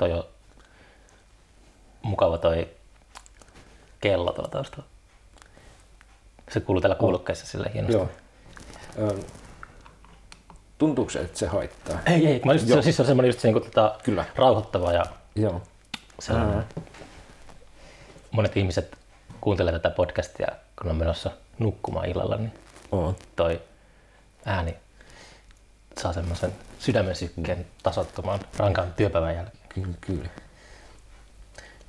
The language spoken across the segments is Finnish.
toi on mukava toi kello tuolla taustalla. Se kuuluu täällä kuulokkeissa sille hienosti. Joo. Ö, tuntuuko se, että se haittaa? Ei, ei. Mä just, se, Joo. on- siis se on semmoinen just se, niin kuin, tota, Kyllä. rauhoittava ja Joo. sellainen. Monet ihmiset kuuntelee tätä podcastia, kun on menossa nukkumaan illalla, niin On. toi ääni saa semmoisen sydämen sykkeen tasottumaan rankan työpäivän jälkeen. Kyllä, kyllä.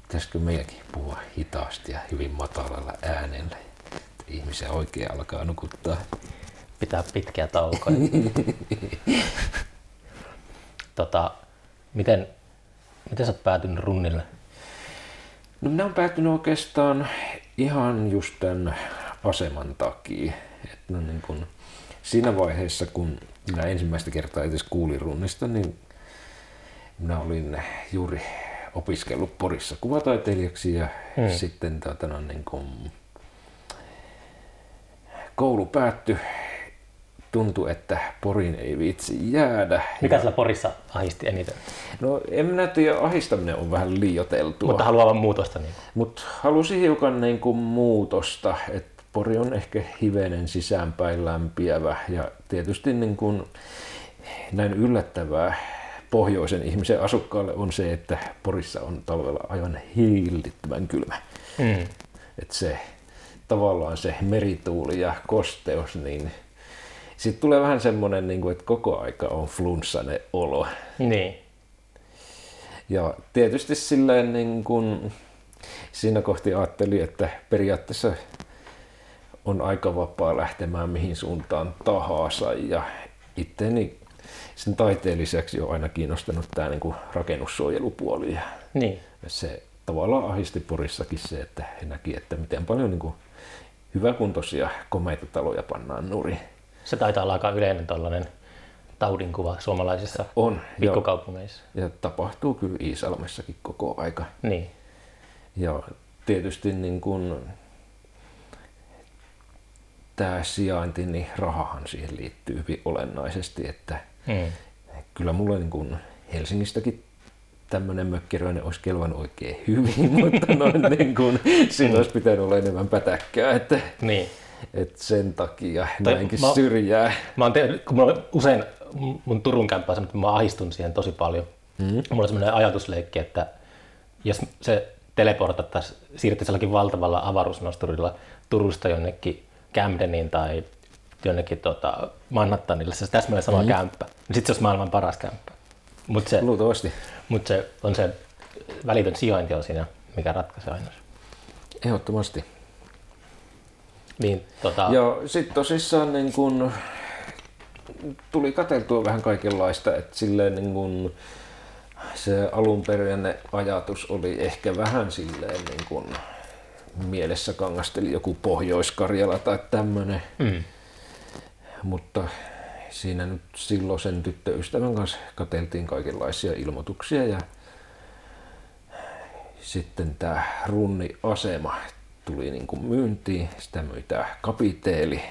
Pitäisikö meidänkin puhua hitaasti ja hyvin matalalla äänellä, että ihmisiä oikein alkaa nukuttaa? Pitää pitkiä taukoja. tota, miten, miten sä oot päätynyt runnille? No minä olen päätynyt oikeastaan ihan just tämän aseman takia. Että no niin kun, siinä vaiheessa, kun minä ensimmäistä kertaa edes kuulin runnista, niin minä olin juuri opiskellut Porissa kuvataiteilijaksi ja hmm. sitten tota, no, niin kun, koulu päättyi. Tuntui, että Porin ei viitsi jäädä. Mikä sillä Porissa ahisti eniten? No en minä tiedä, ahistaminen on vähän liioteltua. Mutta haluaa muutosta. Niin. Mutta halusin hiukan niin kuin muutosta, että Pori on ehkä hivenen sisäänpäin lämpiävä ja tietysti niin kuin näin yllättävää pohjoisen ihmisen asukkaalle on se, että Porissa on talvella aivan hillittömän kylmä. Mm. Että se tavallaan se merituuli ja kosteus, niin sitten tulee vähän semmoinen, niin kuin, että koko aika on flunssainen olo. Niin. Ja tietysti silleen niin kun siinä kohti ajattelin, että periaatteessa on aika vapaa lähtemään mihin suuntaan tahansa ja itteni sen taiteen lisäksi on aina kiinnostanut tämä niin kuin rakennussuojelupuoli ja Niin. se tavallaan ahisti Porissakin se, että he näki, että miten paljon niin kuin hyväkuntoisia komeita taloja pannaan nurin. Se taitaa olla aika yleinen tällainen taudinkuva suomalaisissa On, pikkukaupungeissa. Ja tapahtuu kyllä Iisalmessakin koko aika. Niin. Ja tietysti niin kun tämä sijainti, niin rahahan siihen liittyy hyvin olennaisesti, että Mm. kyllä mulle niin kun Helsingistäkin tämmöinen mökkiröinen olisi kelvannut oikein hyvin, mutta noin niin kun, siinä olisi pitänyt olla enemmän pätäkkää, että, Niin. että sen takia Tai näinkin mä- syrjää. Mä oon tehnyt, kun mulla on usein mun Turun kämppää sanonut, että mä ahistun siihen tosi paljon. Mm. Mulla on semmoinen ajatusleikki, että jos se teleportattaisiin, siirrettäisiin jollakin valtavalla avaruusnosturilla Turusta jonnekin Camdeniin tai jonnekin tota, Manhattanille, se olisi täsmälleen sama mm. kämppä. Niin sitten se olisi maailman paras kämppä. Mutta se, Luultavasti. mut se on se välitön sijainti on siinä, mikä ratkaisee aina. Ehdottomasti. Niin, tota, Ja sitten tosissaan niin kun, tuli katseltua vähän kaikenlaista, että silleen niin kun, se alunperäinen ajatus oli ehkä vähän silleen niin kun, mielessä kangasteli joku Pohjois-Karjala tai tämmöinen. mm, Mutta siinä nyt silloin sen tyttöystävän kanssa katseltiin kaikenlaisia ilmoituksia ja sitten tämä runniasema tuli niin kuin myyntiin. Sitä myi tämä kapiteeli,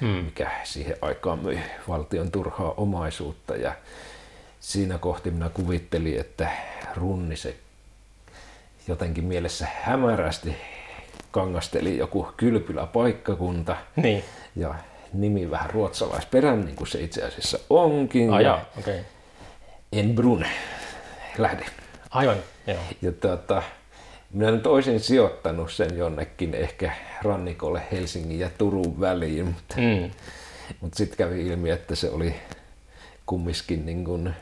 mm, mikä siihen aikaan myi valtion turhaa omaisuutta ja siinä kohti minä kuvittelin, että runni se jotenkin mielessä hämärästi kangasteli joku kylpyläpaikkakunta niin. ja nimi vähän ruotsalaisperän, niin kuin se itse asiassa onkin. Ah, ja. Okay. Enbrun lähde. Aivan, joo. Ja tota, minä nyt olisin sijoittanut sen jonnekin ehkä rannikolle Helsingin ja Turun väliin, mutta, Mm. mutta sitten kävi ilmi, että se oli kumminkin niin kuin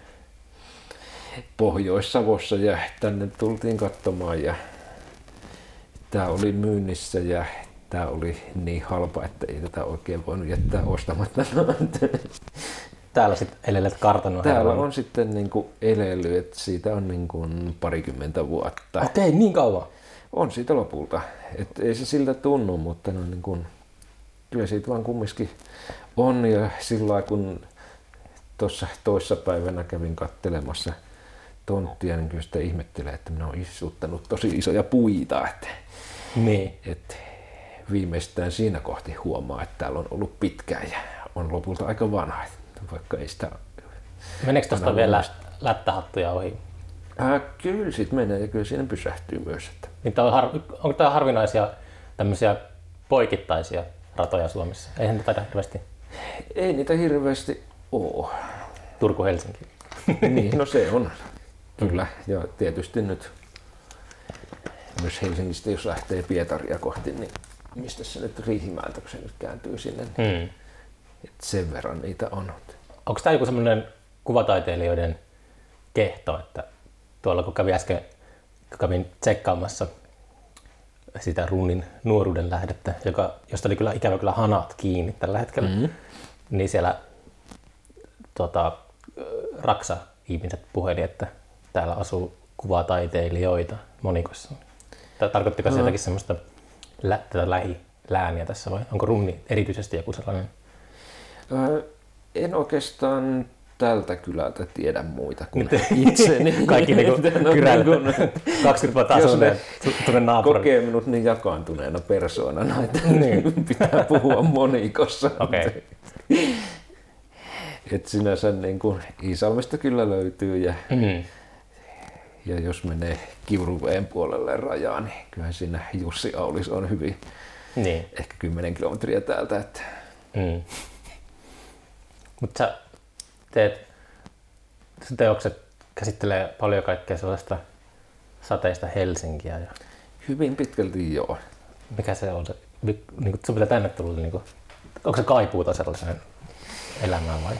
Pohjois-Savossa ja tänne tultiin katsomaan ja tämä oli myynnissä ja tämä oli niin halpa, että ei tätä oikein voinut jättää ostamatta. Täällä sitten elelet kartanon Täällä herran. on sitten niin kuin elely, että siitä on niin kuin parikymmentä vuotta. Okei, niin kauan. On siitä lopulta. Et ei se siltä tunnu, mutta no niin kun, kyllä siitä vaan kumminkin on. Ja sillä kun tuossa toissa päivänä kävin kattelemassa tonttia, niin kyllä sitä ihmettelee, että minä olen istuttanut tosi isoja puita. Että, Niin. että viimeistään siinä kohti huomaa, että täällä on ollut pitkään ja on lopulta aika vanha. Vaikka ei sitä... Meneekö tuosta vielä lättähattuja ohi? Äh, kyllä sit menee ja kyllä siinä pysähtyy myös. Että. Niin tää on har, onko tämä harvinaisia tämmöisiä poikittaisia ratoja Suomessa? Eihän tätä hirveästi Ei niitä hirveästi oo. Turku-Helsinki. niin, no se on. Kyllä. Ja tietysti nyt myös Helsingistä, jos lähtee Pietaria kohti, niin mistä se nyt Riihimäeltä, kun se nyt kääntyy sinne, niin Hmm. et sen verran niitä on. Onko tämä joku semmoinen kuvataiteilijoiden kehto, että tuolla kun kävin äsken, kun kävin tsekkaamassa sitä runnin nuoruuden lähdettä, joka, josta oli kyllä ikävä kyllä hanat kiinni tällä hetkellä, mm. niin siellä tota, Raksa ihmiset puheli, että täällä asuu kuvataiteilijoita monikossa. Tämä tarkoittiko se jotakin semmoista lä- tätä lähilääniä tässä vai onko runni erityisesti joku sellainen? Öö, en oikeastaan tältä kylältä tiedä muita kuin itseni. Kaikki niinku no, kyräilet. niin 20 vuotta asuneen ne tuonne naapuriin. kokee minut niin jakaantuneena persoonana, että Niin. pitää puhua monikossa. Okei. Et sinänsä niin kuin Iisalmesta kyllä löytyy ja, Mm. Ja jos menee Kiuruveen puolelle rajaa, niin kyllähän siinä Jussi Aulis on hyvin Niin. ehkä 10 kilometriä täältä. Että Mm. Mutta sä teet, sun teokset käsittelee paljon kaikkea sellaista sateista Helsinkiä. Ja hyvin pitkälti joo. mikä se on se, niin kuin, sun pitää tänne tulla, niin kuin, onko se kaipuuta sellaiseen elämään vai?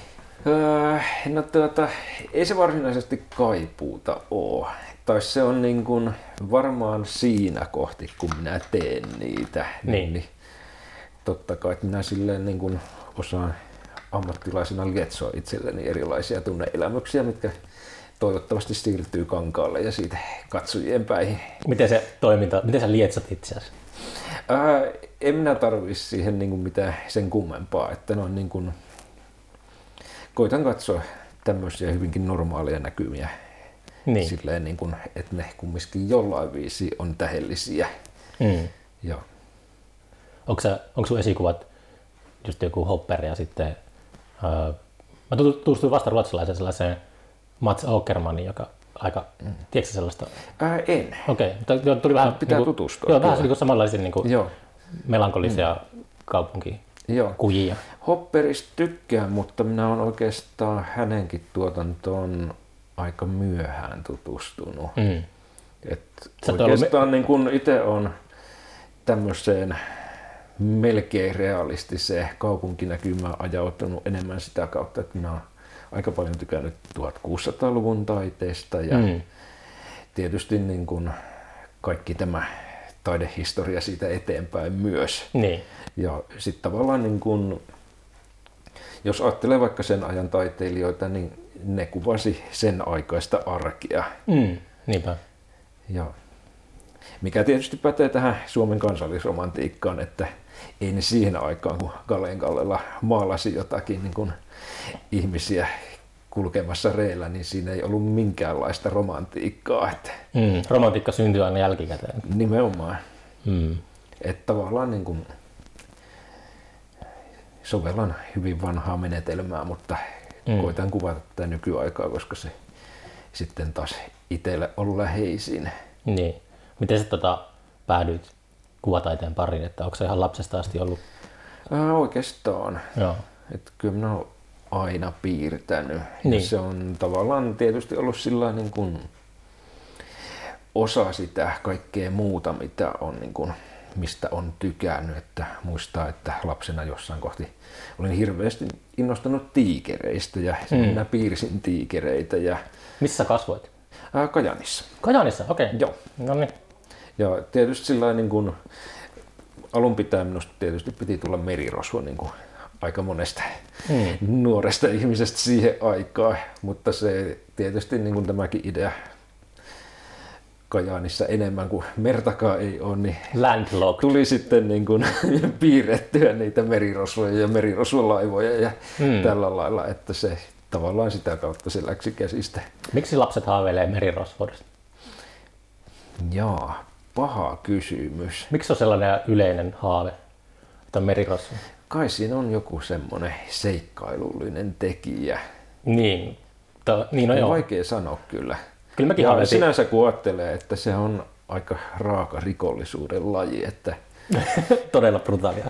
Öö, no tuota, ei se varsinaisesti kaipuuta oo. Tai se on niin kuin varmaan siinä kohti, kun minä teen niitä. Niin. niin totta kai, että minä silleen niin kuin osaan ammattilaisena lietsoa itselleni erilaisia tunneelämyksiä, mitkä toivottavasti siirtyy kankaalle ja siitä katsojien päihin. Miten se toiminta, miten sä lietsot itseäsi? Ää, en minä tarvi siihen niin kuin mitään sen kummempaa, että ne on niin kuin, koitan katsoa tämmöisiä hyvinkin normaaleja näkymiä Niin. silleen niin kuin, että ne kumminkin jollain viisi on tähellisiä. Mm. Ja, Onko, sä, onko sun esikuvat just joku Hopper ja sitten... Ää, mä tutu- tutustuin vasta ruotsalaiseen sellaiseen Mats Åkermanin, joka aika... Mm. Tiedätkö sellaista? ää, en. Okei, mutta joo, tuli vähän... Pitää niinku- tutustua Joo, vähän niin samanlaisia niin kuin Joo, melankolisia mm. kaupunkikujia. Joo. Hopperista tykkään, mutta minä olen oikeastaan hänenkin tuotantoon aika myöhään tutustunut. Mm. Et ollut oikeastaan niin kun itse on tämmöiseen melkein realistiseen kaupunkinäkymään ajautunut enemmän sitä kautta, että minä olen aika paljon tykännyt 1600-luvun taiteesta ja Mm. tietysti niin kun kaikki tämä taidehistoria siitä eteenpäin myös. Niin. Ja sitten tavallaan niin kun, jos ajattelee vaikka sen ajan taiteilijoita, niin ne kuvasi sen aikaista arkea. Mm. Niinpä. Ja mikä tietysti pätee tähän Suomen kansallisromantiikkaan, että ei ne siihen aikaan, kun Kalleen Kallella maalasi jotakin niin kuin ihmisiä kulkemassa reillä, niin siinä ei ollut minkäänlaista romantiikkaa. Että Mm. Romantiikka syntyy aina jälkikäteen. nimenomaan, Mm. että tavallaan niin kuin sovellan hyvin vanhaa menetelmää, mutta Mm. koitan kuvata tätä nykyaikaa, koska se sitten taas itselle on läheisin. Niin. Miten sä tota, päädyit kuvataiteen pariin, että onko se ihan lapsesta asti ollut? Ää, oikeastaan. Joo. Että kyllä minä olen aina piirtänyt. Niin. Ja se on tavallaan tietysti ollut sillä niin kuin osa sitä kaikkea muuta, mitä on niin kuin, mistä on tykännyt. Että muistaa, että lapsena jossain kohti olin hirveästi innostunut tiikereistä ja mm. minä piirsin tiikereitä ja Missä kasvoit? ää, Kajanissa. Kajaanissa, okei. Joo. No niin. Ja tietysti sillä niin kuin, alun pitää minusta tietysti piti tulla merirosvo niin kuin aika monesta Mm. nuoresta ihmisestä siihen aikaan, mutta se tietysti niin kuin tämäkin idea Kajaanissa enemmän kuin mertakaan ei ole, niin Landlocked. tuli sitten niin kuin piirrettyä niitä merirosvoja ja merirosvolaivoja ja Mm. mm. tällä lailla, että se tavallaan sitä kautta se läksi käsistä. Miksi lapset haaveilee merirosvoudesta? Jaa, paha kysymys. Miksi on sellainen yleinen haave, että on merirosvo? Kai siinä on joku semmoinen seikkailullinen tekijä. Niin. To, niin no On joo. vaikea sanoa kyllä. Kyllä mäkin Ja sinänsä kun ajattelee, että se on aika raaka rikollisuuden laji, että Todella brutaalia.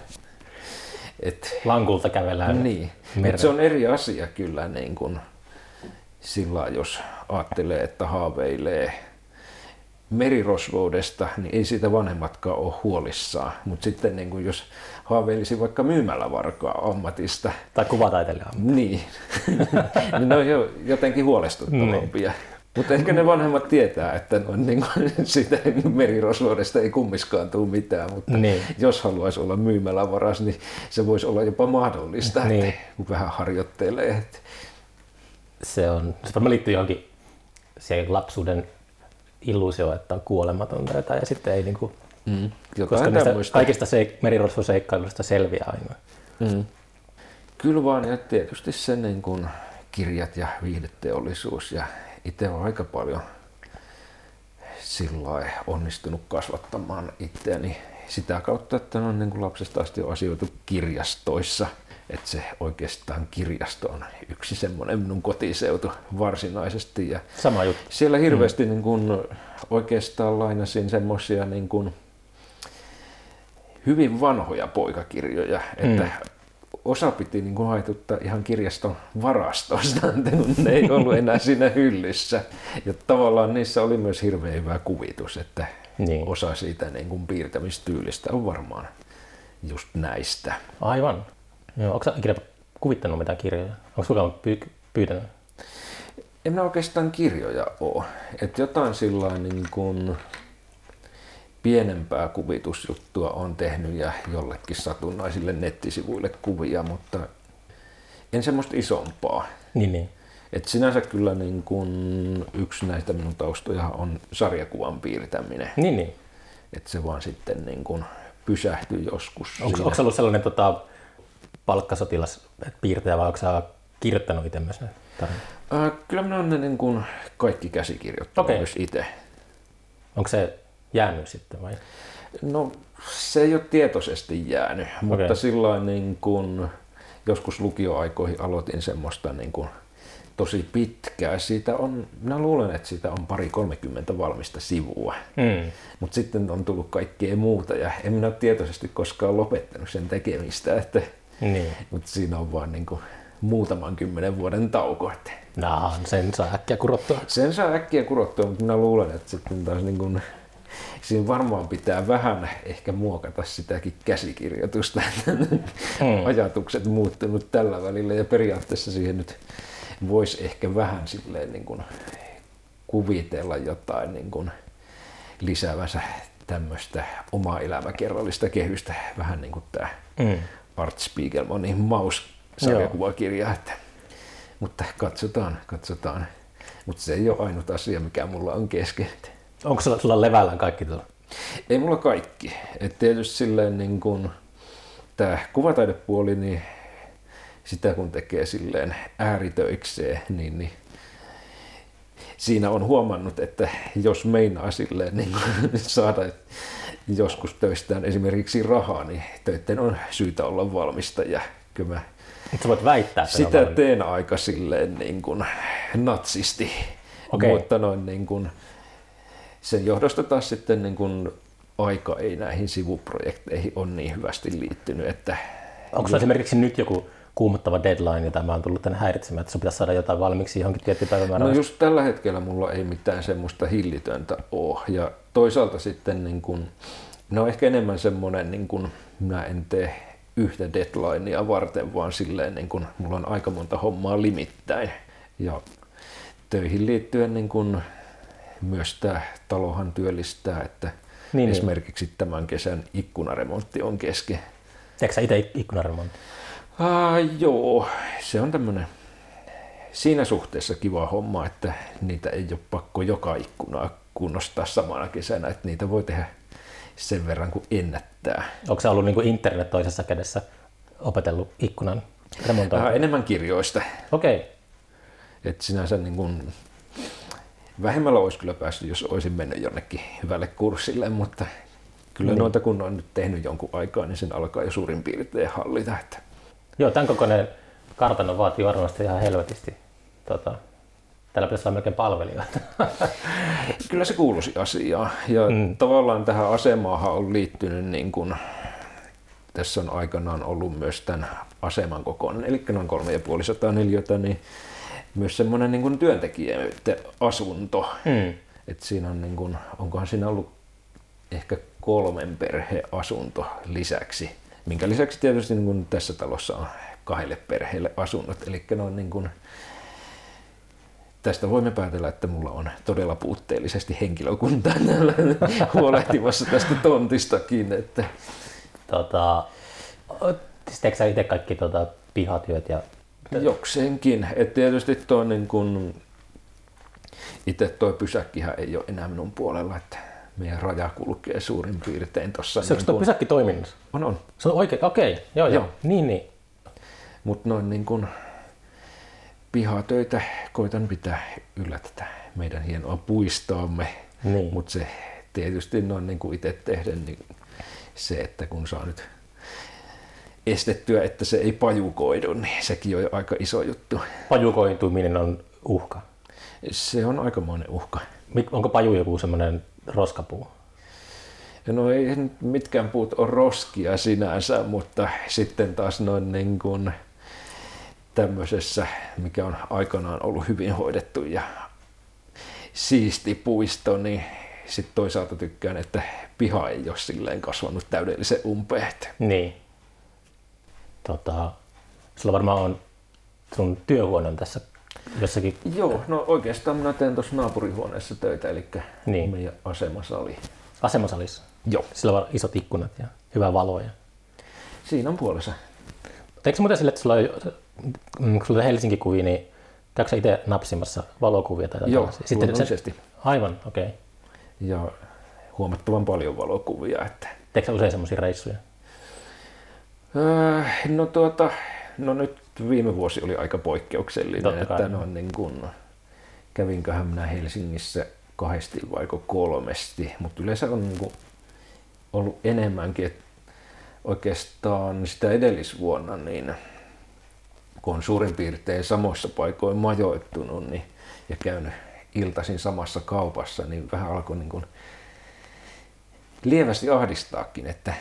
et, Lankulta kävellään. niin, merellä. et se on eri asia kyllä niin kuin sillä jos ajattelee, että haaveilee merirosvoudesta, niin ei siitä vanhemmatkaan ole huolissaan. Mutta sitten niin kuin jos haaveilisi vaikka myymällä varkaa ammatista, Tai kuvataiteilija. niin, niin ne on jo jotenkin huolestuttavampia. Mutta ehkä ne vanhemmat tietää, että no, niin kuin, siitä merirosvoudesta ei kummiskaan tule mitään, mutta Niin. jos haluaisi olla myymällä varas, niin se voisi olla jopa mahdollista, Niin. että kun vähän harjoittelee. Että Se on, se varmaan liittyy johonkin siihen lapsuuden illuusio, että on kuolematonta tai jotain, ja sitten ei niinku, mm, koska niistä tämmöistä. kaikista seik- merirosvoseikkailuista selviää aina. Mm. Kyllä vaan, ja tietysti se niin kuin kirjat ja viihdeteollisuus ja itse on aika paljon sillä onnistunut kasvattamaan itseäni sitä kautta, että on niin kuin lapsesta asti on asioitu kirjastoissa. Että se oikeastaan kirjasto on yksi semmoinen minun kotiseutu varsinaisesti. Ja Sama juttu. siellä hirveästi niin kuin oikeastaan lainasin semmoisia niin kuin hyvin vanhoja poikakirjoja, että osa piti niin kuin haetuttaa ihan kirjaston varastosta, kun ne ei ollut enää siinä hyllyssä. Ja tavallaan niissä oli myös hirveän hyvä kuvitus, että Niin. osa siitä niin kuin piirtämistyylistä on varmaan just näistä. Aivan. Joo, onko ikinä kuvittanut mitään kirjoja? Onko pyy- pyytänyt? En mä oikeastaan kirjoja ole. Että jotain sillä niin kuin pienempää kuvitusjuttua on tehnyt ja jollekin satunnaisille nettisivuille kuvia, mutta en semmoista isompaa. Niin, niin. Et sinänsä kyllä niin kuin yksi näistä minun taustoja on sarjakuvan piirtäminen. Niin, niin. Että se vaan sitten niin kuin pysähtyi joskus. Onko, onko ollut sellainen tota, palkkasotilas piirtäjä vai onko sä kirjoittanut itse myös näitä tarinoita? Äh, kyllä minä olen niin kuin kaikki käsikirjoittanut Okei. myös itse. Onko se jäänyt sitten vai? No se ei ole tietoisesti jäänyt, mutta Okei. sillä niin kuin joskus lukioaikoihin aloitin semmoista niin kuin tosi pitkää. Siitä on, minä luulen, että siitä on pari 30 valmista sivua. Mm. Mutta sitten on tullut kaikkea muuta ja en minä ole tietoisesti koskaan lopettanut sen tekemistä, että, Niin. mutta siinä on vaan niin kuin muutaman kymmenen vuoden tauko. Että No, sen saa äkkiä kurottua. sen saa äkkiä kurottua, mutta minä luulen, että sitten taas niin kuin, siinä varmaan pitää vähän ehkä muokata sitäkin käsikirjoitusta, että Hmm. ajatukset muuttunut tällä välillä ja periaatteessa siihen nyt voisi ehkä vähän silleen niin kuin kuvitella jotain niin kuin lisäävänsä tämmöistä omaa elämäkerrallista kehystä, vähän niin kuin tämä Mm. Art Spiegelmanin Maus-sarjakuvakirja. Että, mutta katsotaan, katsotaan. Mutta se ei ole ainut asia, mikä mulla on kesken. Onko sulla, sulla levällään kaikki tuolla? Ei mulla kaikki. Et tietysti silleen niin kun tämä kuvataidepuoli, niin sitä kun tekee silleen ääritöikseen, niin, niin siinä on huomannut, että jos meinaa silleen niin saada joskus töistään esimerkiksi rahaa, niin töiden on syytä olla valmista ja kyllä mä sä voit väittää, että sitä teen aika silleen niin kuin natsisti, Okei. mutta noin niin kuin, sen johdosta taas sitten niin kuin aika ei näihin sivuprojekteihin ole niin hyvästi liittynyt, että Onko sulla esimerkiksi nyt joku kuumottava deadline, jota mä oon tullut tänne häiritsemään, että sun pitäisi saada jotain valmiiksi johonkin tiettyyn päivämäärään? no just tällä hetkellä mulla ei mitään semmoista hillitöntä ole ja toisaalta sitten niin kuin, ne on ehkä enemmän semmoinen, niin kuin, minä en tee yhtä deadlinea varten, vaan silleen niin kuin, mulla on aika monta hommaa limittäin. Ja töihin liittyen niin kuin, myös tämä talohan työllistää, että Niin, niin, niin. esimerkiksi tämän kesän ikkunaremontti on kesken. Teekö sä itse ikkunaremontti? Ah, joo, se on tämmöinen siinä suhteessa kiva homma, että niitä ei ole pakko joka ikkunaa kunnostaa samana kesänä, että niitä voi tehdä sen verran kuin ennättää. Onko se ollut niin kuin internet toisessa kädessä opetellut ikkunan remontointia? Ah, enemmän kirjoista, Okei. Okay. että sinänsä niin kuin vähemmällä olisi kyllä päässyt, jos olisin mennyt jonnekin hyvälle kurssille, mutta kyllä Niin. noita kun on nyt tehnyt jonkun aikaa, niin sen alkaa jo suurin piirtein hallita. Että Joo, tämän kokoinen kartano vaatii varmasti ihan helvetisti tota, Täällä pitäisi olla melkein palvelijoita. Kyllä se kuuluisi asiaan. Ja mm. tavallaan tähän asemaahan on liittynyt, niin kuin, tässä on aikanaan ollut myös tämän aseman kokoinen, eli noin 3,5 neliötä, niin myös semmoinen niin kuin työntekijöiden asunto. Mm. Et siinä on, niin kuin, onkohan siinä ollut ehkä kolmen perheasunto lisäksi, minkä lisäksi tietysti niin kuin tässä talossa on kahdelle perheelle asunnot. Eli noin niin kuin, tästä voimme päätellä, että mulla on todella puutteellisesti henkilökuntaa huolehtimassa tästä tontistakin. Että... Tota, teekö sä itse kaikki tota, pihatyöt? Ja... Jokseenkin. Et tietysti tuo niin kun, itse tuo pysäkkihän ei ole enää minun puolella, että meidän raja kulkee suurin piirtein tuossa. Se niin tuo pysäkki toiminnassa? On, on. Se on oikein, okei, okay. joo, joo, joo. Niin, niin. Mutta noin niin kun pihatöitä koitan pitää yllä tätä meidän hienoa puistoamme. Niin. Mutta se tietysti noin niin kuin itse tehden, niin se, että kun saa nyt estettyä, että se ei pajukoidu, niin sekin on jo aika iso juttu. Pajukoituminen on uhka? Se on aikamoinen uhka. Onko paju joku semmoinen roskapuu? No ei mitkään puut ole roskia sinänsä, mutta sitten taas noin niin kuin tämmöisessä, mikä on aikanaan ollut hyvin hoidettu ja siisti puisto, niin sitten toisaalta tykkään, että piha ei ole silleen kasvanut täydellisen umpeet. Niin. Tota, sulla varmaan on sun työhuone on tässä jossakin... Joo, no oikeastaan minä teen tuossa naapurihuoneessa töitä, eli niin. meidän asemasali. Asemasalissa? Joo. Sillä on isot ikkunat ja hyvä valo. Ja... Siinä on puolessa. Teekö muuten sille, että sulla on, mm, kun sulla on Helsinki-kuvia, niin käykö itse napsimassa valokuvia tai Joo, Sitten se, Aivan, okei. Okay. Ja huomattavan paljon valokuvia. Että... Teekö usein semmoisia reissuja? Öö, no tuota, no nyt viime vuosi oli aika poikkeuksellinen, Totta että no, niin kun, kävinköhän minä Helsingissä kahdesti vai kolmesti, mutta yleensä on niin kun, ollut enemmänkin, että oikeastaan sitä edellisvuonna, niin kun on suurin piirtein samoissa paikoin majoittunut niin, ja käynyt iltaisin samassa kaupassa, niin vähän alkoi niin kuin lievästi ahdistaakin, että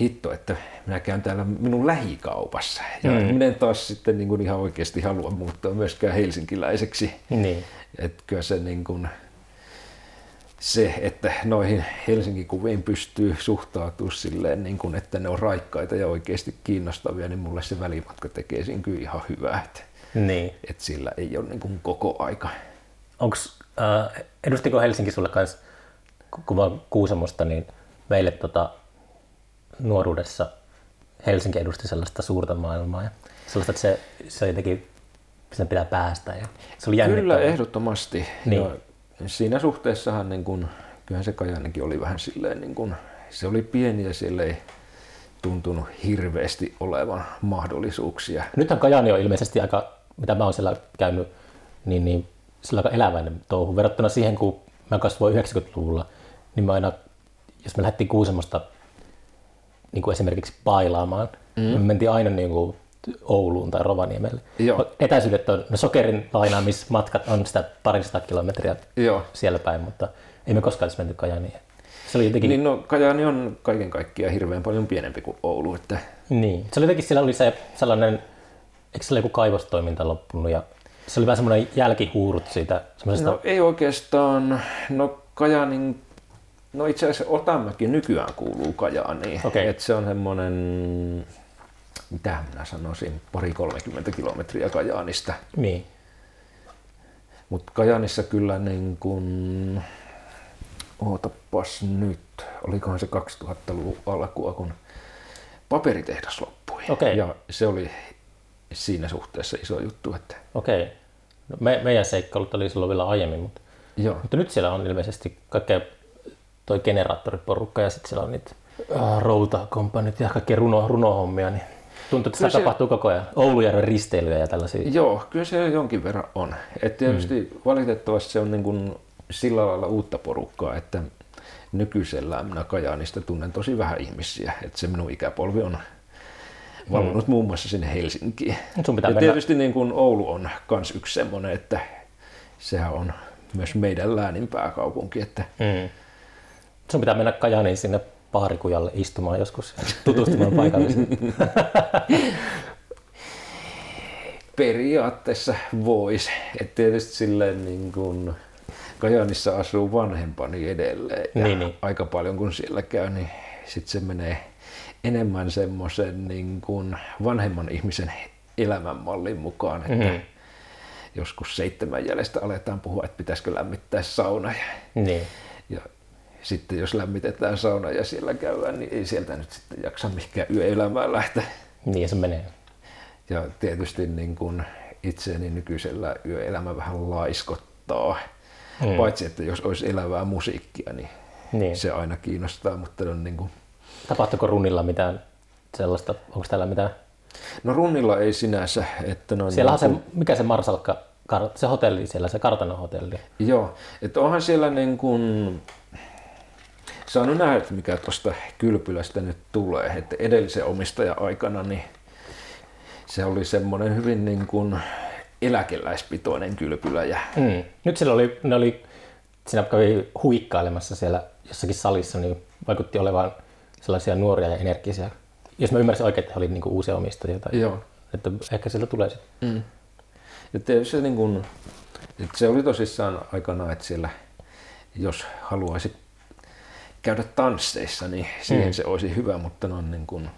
hitto, että minä käyn täällä minun lähikaupassa. Ja mm. minä en taas sitten niin kuin ihan oikeasti halua muuttaa myöskään helsinkiläiseksi. Niin. Että kyllä se, niin kuin, se, että noihin Helsingin kuviin pystyy suhtautumaan silleen, niin kuin, että ne on raikkaita ja oikeasti kiinnostavia, niin mulle se välimatka tekee siinä kyllä ihan hyvää. Että, niin. että sillä ei ole niin kuin koko aika. Onks, äh, edustiko Helsinki sulle kanssa, kun mä Kuusamosta, niin meille tota, nuoruudessa Helsinki edusti sellaista suurta maailmaa ja sellaista, että se, se jotenkin sen pitää päästä. Ja se oli Kyllä, ehdottomasti. Niin. Ja siinä suhteessahan niin kun, kyllähän se Kajanikin oli vähän silleen, niin kun, se oli pieni ja sille ei tuntunut hirveästi olevan mahdollisuuksia. Nythän Kajani on ilmeisesti aika, mitä mä oon siellä käynyt, niin, niin sillä aika eläväinen touhu. Verrattuna siihen, kun mä kasvoin 90-luvulla, niin mä aina, jos me lähdettiin Kuusamosta niin kuin esimerkiksi bailaamaan. Mm. Me mentiin aina niin kuin Ouluun tai Rovaniemelle. Joo. Etäisyydet on, no sokerin lainaamismatkat on sitä parista kilometriä Joo. siellä päin, mutta ei me koskaan olisi menty Kajaniin. Se oli jotenkin... Niin no, Kajani on kaiken kaikkiaan hirveän paljon pienempi kuin Oulu. Että... Niin, se oli jotenkin, siellä oli se sellainen, eikö siellä joku kaivostoiminta loppunut ja se oli vähän semmoinen jälkihuurut siitä. Semmoisesta... No ei oikeastaan, no Kajanin No itse asiassa Otamäki nykyään kuuluu Kajaaniin. Okay. Et se on semmoinen, mitä minä sanoisin, pari 30 kilometriä Kajaanista. Niin. Mutta Kajaanissa kyllä niin kuin, ootapas nyt, olikohan se 2000-luvun alkua, kun paperitehdas loppui. Okay. Ja se oli siinä suhteessa iso juttu. Että... Okei. Okay. No me, meidän seikkailut oli silloin vielä aiemmin, mutta, Joo. mutta nyt siellä on ilmeisesti kaikkea toi generaattoriporukka ja sitten siellä on niitä äh, routakompanit ja kaikkia runo, runohommia, niin tuntuu, että se tapahtuu koko ajan. Oulujärven risteilyjä ja tällaisia. Joo, kyllä se jonkin verran on. Et tietysti mm. valitettavasti se on niin kuin sillä lailla uutta porukkaa, että nykyisellään minä Kajaanista tunnen tosi vähän ihmisiä. Että se minun ikäpolvi on valunut mm. muun muassa sinne Helsinkiin. Sun pitää ja tietysti niin kuin Oulu on myös yksi semmoinen, että sehän on myös meidän läänin pääkaupunki. Että Mm. Sun pitää mennä Kajaaniin sinne paarikujalle istumaan joskus tutustumaan paikallisiin. periaatteessa voisi. Et tietysti silleen niin kuin Kajaanissa asuu vanhempani edelleen. Ja Niin, niin. aika paljon kun siellä käy, niin sitten se menee enemmän semmoisen niin kuin vanhemman ihmisen elämänmallin mukaan, että Mhm. mm-hmm. joskus seitsemän jäljestä aletaan puhua, että pitäisikö lämmittää sauna. Ja, niin. ja sitten jos lämmitetään sauna ja siellä käydään, niin ei sieltä nyt sitten jaksa mihinkään yöelämään lähteä. Niin se menee. Ja tietysti niin kuin itseäni nykyisellä yöelämä vähän laiskottaa. Mm. Paitsi, että jos olisi elävää musiikkia, niin, Niin. se aina kiinnostaa. Mutta on niin kuin... Tapahtuiko runnilla mitään sellaista? Onko täällä mitään? No runnilla ei sinänsä. Että no Siellä on niin se, mikä se Marsalkka, se hotelli siellä, se kartanon hotelli. Joo, että onhan siellä niin kuin saanut nähdä, että mikä tuosta kylpylästä nyt tulee. Että edellisen omistajan aikana niin se oli semmoinen hyvin niin kuin eläkeläispitoinen kylpylä ja Mm. Nyt siellä oli, ne oli, siinä kävi huikkailemassa siellä jossakin salissa, niin vaikutti olevan sellaisia nuoria ja energisiä. Jos mä ymmärsin oikein, että he oli niinku uusia omistajia. Tai, Joo. Että ehkä sieltä tulee sitten. Mm. Ja se, niin kuin, se oli tosissaan aikana, että siellä jos haluaisi käydä tansseissa, niin siihen Mm. se olisi hyvä, mutta no, niin kuin,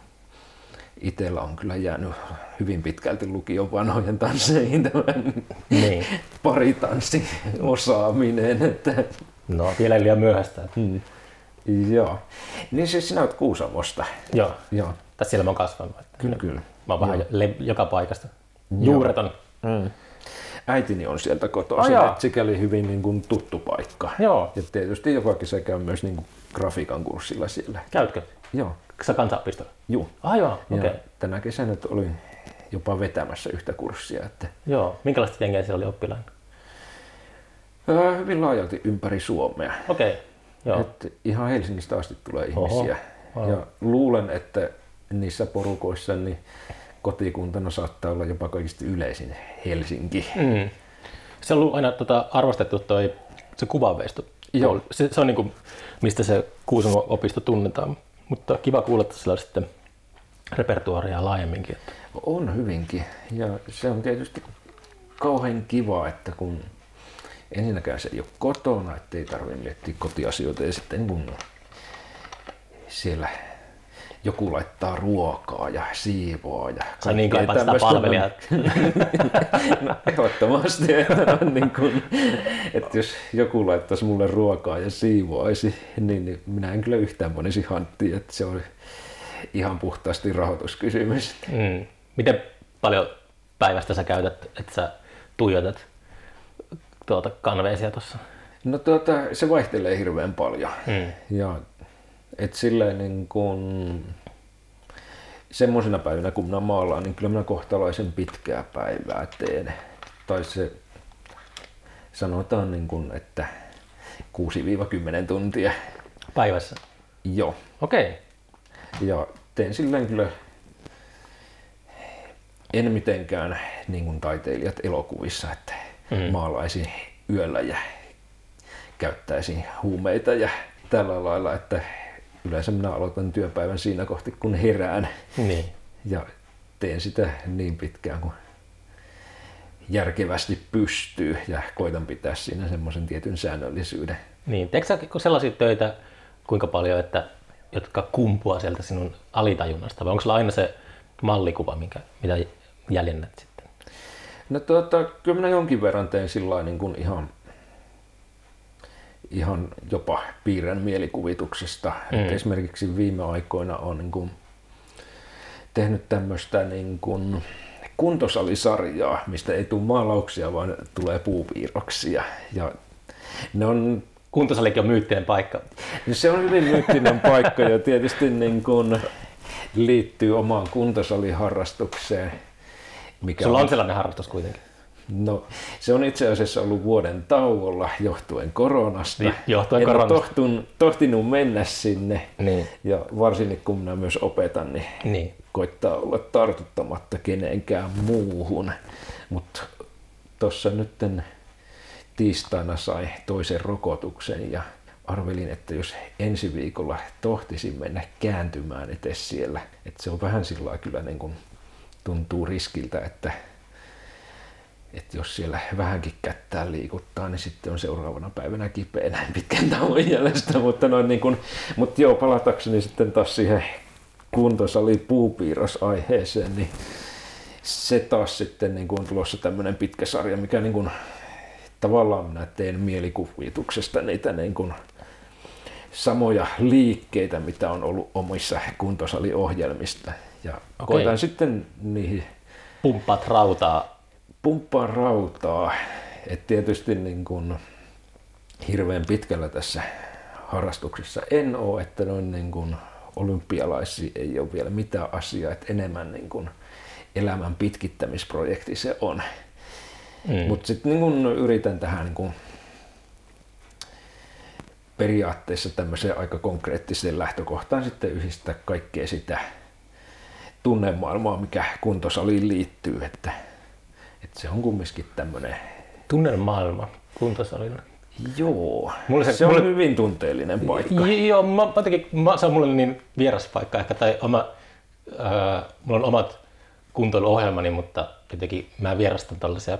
itsellä on kyllä jäänyt hyvin pitkälti lukion vanhojen tansseihin tämä Niin. paritanssin osaaminen. Että, No, vielä ei liian myöhäistä. mm. Joo. Niin siis sinä olet Kuusamosta. Joo. Joo. Tässä siellä mä oon kasvanut. Että Kyllä, kyllä. Mä oon vähän le- joka paikasta. Juureton. Mm. Äitini on sieltä kotoisin, jaa. että sikäli hyvin niin kuin tuttu paikka. Joo. Ja tietysti joka kesä käy myös niin kuin grafiikan kurssilla siellä. Käytkö? Joo, Sä kansanopistolla? juu. Ah joo, okei. Okay. tänä kesänä olin jopa vetämässä yhtä kurssia. Että, Joo. Minkälaista jengiä siellä oli oppilaina? ää, hyvin laajalti ympäri Suomea. Okei. Okay. Joo. Ihan Helsingistä asti tulee Oho. ihmisiä. Wow. Ja luulen, että niissä porukoissa niin kotikuntana saattaa olla jopa kaikista yleisin Helsinki. Mm. Se on ollut aina tota, arvostettu toi, se kuvanveisto. Joo. Se, se on niin kuin, mistä se Kuusamon opisto tunnetaan. Mutta kiva kuulla, että sillä on sitten repertuaaria laajemminkin. Että. On hyvinkin. Ja se on tietysti kauhean kiva, että kun ensinnäkään se ei ole kotona, ettei tarvitse miettiä kotiasioita ja sitten kun siellä joku laittaa ruokaa ja siivoaa. Ja Sä niin kaipaat sitä palvelijaa. No, ehdottomasti, että, on niin kun, että jos joku laittaisi mulle ruokaa ja siivoaisi, niin, niin minä en kyllä yhtään panisi hanttiin, että se on ihan puhtaasti rahoituskysymys. Mm. Miten paljon päivästä sä käytät, että sä tuijotat tuota kanveesia tuossa? No tuota, se vaihtelee hirveän paljon. Mm. Ja et silleen niin kun, semmoisena päivinä kun minä maalaan, niin kyllä minä kohtalaisen pitkää päivää teen. Tai se sanotaan niin kun, että 6-10 tuntia. Päivässä? Joo. Okei. Okay. Ja teen silleen kyllä en mitenkään niin kuin taiteilijat elokuvissa, että Mm. mm. maalaisin yöllä ja käyttäisin huumeita ja tällä lailla, että yleensä minä aloitan työpäivän siinä kohti, kun herään Niin. ja teen sitä niin pitkään kuin järkevästi pystyy ja koitan pitää siinä semmoisen tietyn säännöllisyyden. Niin, teekö sä sellaisia töitä kuinka paljon, että, jotka kumpuaa sieltä sinun alitajunnasta, vai onko sulla aina se mallikuva, minkä, mitä jäljennät sitten? No tuota, kyllä minä jonkin verran teen sillä niin kuin ihan, ihan jopa piirrän mielikuvituksesta. Mm. Esimerkiksi viime aikoina on niin kuin tehnyt tämmöistä niin kuin kuntosalisarjaa, mistä ei tule maalauksia, vaan tulee puupiirroksia. Ja ne on Kuntosalikin on myyttinen paikka. se on hyvin myyttinen paikka ja tietysti niin kuin liittyy omaan kuntosaliharrastukseen. Mikä Sulla on sellainen harrastus kuitenkin. No, se on itse asiassa ollut vuoden tauolla johtuen koronasta. Niin, johtuen en koronasta. Tohtun, tohtinut mennä sinne. Niin. Ja varsinkin kun minä myös opetan, niin Niin. koittaa olla tartuttamatta kenenkään muuhun. Mutta tuossa nyt tiistaina sai toisen rokotuksen ja arvelin, että jos ensi viikolla tohtisin mennä kääntymään etes siellä, että se on vähän sillä kyllä niin kuin tuntuu riskiltä, että, että jos siellä vähänkin kättää liikuttaa, niin sitten on seuraavana päivänä kipeä näin pitkän tauon jäljestä, mutta, noin niin kuin, mutta joo, palatakseni sitten taas siihen kuntosali puupiirrosaiheeseen, niin se taas sitten niin kuin on tulossa tämmöinen pitkä sarja, mikä niin kuin, tavallaan minä teen mielikuvituksesta niitä niin kuin samoja liikkeitä, mitä on ollut omissa kuntosaliohjelmista. Ja okay. koitan sitten niihin... Pumppaat rautaa. Pumppaa rautaa. Et tietysti niin kuin hirveän pitkällä tässä harrastuksessa en ole, että noin niin kuin olympialaisia ei ole vielä mitään asiaa, että enemmän niin kuin elämän pitkittämisprojekti se on. Mm. Mutta sitten niin yritän tähän niin kuin periaatteessa tämmöiseen aika konkreettiseen lähtökohtaan sitten yhdistää kaikkea sitä tunnemaailmaa, mikä kuntosaliin liittyy. Että, että se on kumminkin tämmöinen... Tunnemaailma kuntosalilla? Joo, mulle se, se on mulle, hyvin tunteellinen paikka. Joo, mä, jotenkin, mä, se on mulle niin vieras paikka ehkä, tai oma, äh, mulla on omat kuntoiluohjelmani, mutta jotenkin mä vierastan tällaisia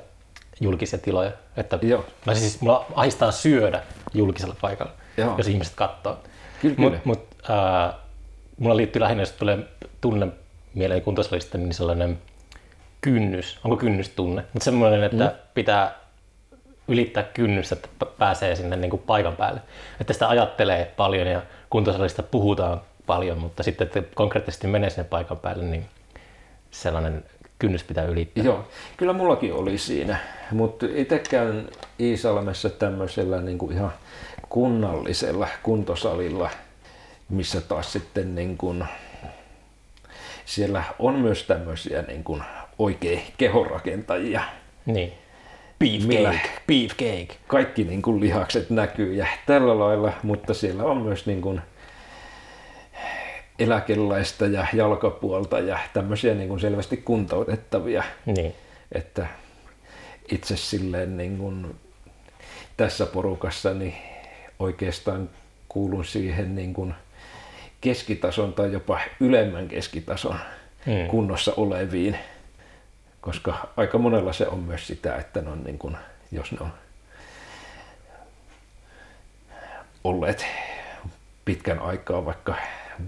julkisia tiloja. Että Joo. Mä siis, mulla aistaa syödä julkisella paikalla, Joo. jos ihmiset katsoo. Kyllä, Mut, mut, äh, mulla liittyy lähinnä, jos tulee tunne mieleen kuntosalista, niin sellainen kynnys, onko kynnystunne, mutta semmoinen, että mm. pitää ylittää kynnys, että pääsee sinne niin kuin paikan päälle. Että sitä ajattelee paljon ja kuntosalista puhutaan paljon, mutta sitten että konkreettisesti menee sinne paikan päälle, niin sellainen kynnys pitää ylittää. Joo, kyllä mullakin oli siinä, mutta itse käyn Iisalmessa tämmöisellä niin kuin ihan kunnallisella kuntosalilla, missä taas sitten niin kuin, siellä on myös tämmöisiä niin kuin oikein kehorakentajia. Niin. Beefcake. Beefcake. Kaikki niin kuin lihakset näkyy ja tällä lailla, mutta siellä on myös niin kuin eläkeläistä ja jalkapuolta ja tämmöisiä niin kuin selvästi kuntoutettavia. Niin. Että itse silleen niin kuin tässä porukassa niin oikeastaan kuulun siihen niin kuin keskitason tai jopa ylemmän keskitason hmm. kunnossa oleviin, koska aika monella se on myös sitä, että ne on niin kuin, jos ne on olleet pitkän aikaa vaikka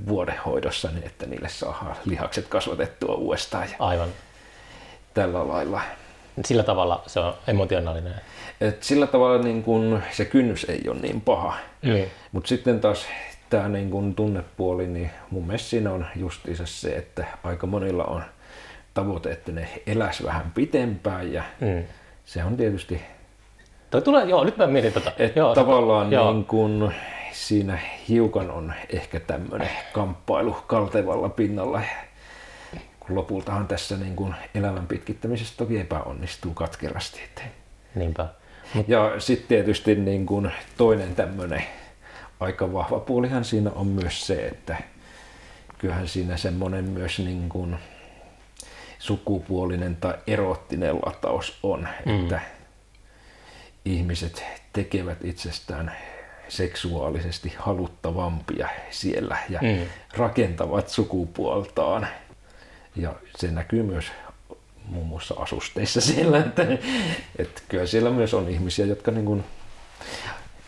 vuodehoidossa, niin että niille saadaan lihakset kasvatettua uudestaan. Ja Aivan. Tällä lailla. Sillä tavalla se on emotionaalinen. Et sillä tavalla niin kun, se kynnys ei ole niin paha. Mm. Mutta sitten taas tämä niin kun tunnepuoli, niin mun mielestä siinä on justiinsa se, että aika monilla on tavoite, että ne eläs vähän pitempään ja mm. se on tietysti... Toi tulee, joo, nyt mä mietin tota. Että joo, tavallaan joo. niin kun, siinä hiukan on ehkä tämmöinen kamppailu kaltevalla pinnalla, kun lopultahan tässä niin kuin elämän pitkittämisessä toki epäonnistuu katkerasti. Niinpä. Ja sitten tietysti niin kuin toinen tämmöinen aika vahva puolihan siinä on myös se, että kyllähän siinä semmoinen myös niin kuin sukupuolinen tai erottinen lataus on, mm. että ihmiset tekevät itsestään seksuaalisesti haluttavampia siellä ja mm. rakentavat sukupuoltaan. Ja se näkyy myös muun muassa asusteissa siellä, että, että kyllä siellä myös on ihmisiä, jotka niin kuin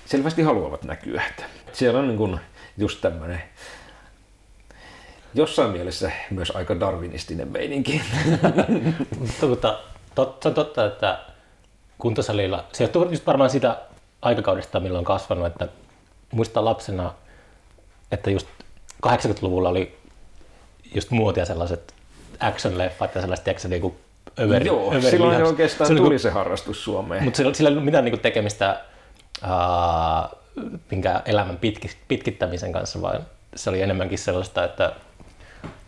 selvästi haluavat näkyä. Että siellä on niin kuin just tämmöinen jossain mielessä myös aika darwinistinen meininki. Mutta totta, on totta, että kuntosalilla, se johtuu just varmaan sitä aikakaudesta, milloin on kasvanut, että muistan lapsena, että just 80-luvulla oli just muotia sellaiset action-leffat ja sellaiset, tiedätkö, niin kuin överi, Joo, överi silloin lihaks. oikeastaan se tuli kuin, se harrastus Suomeen. Mutta sillä, sillä ei ollut mitään niin kuin tekemistä uh, minkä elämän pitki, pitkittämisen kanssa, vaan se oli enemmänkin sellaista, että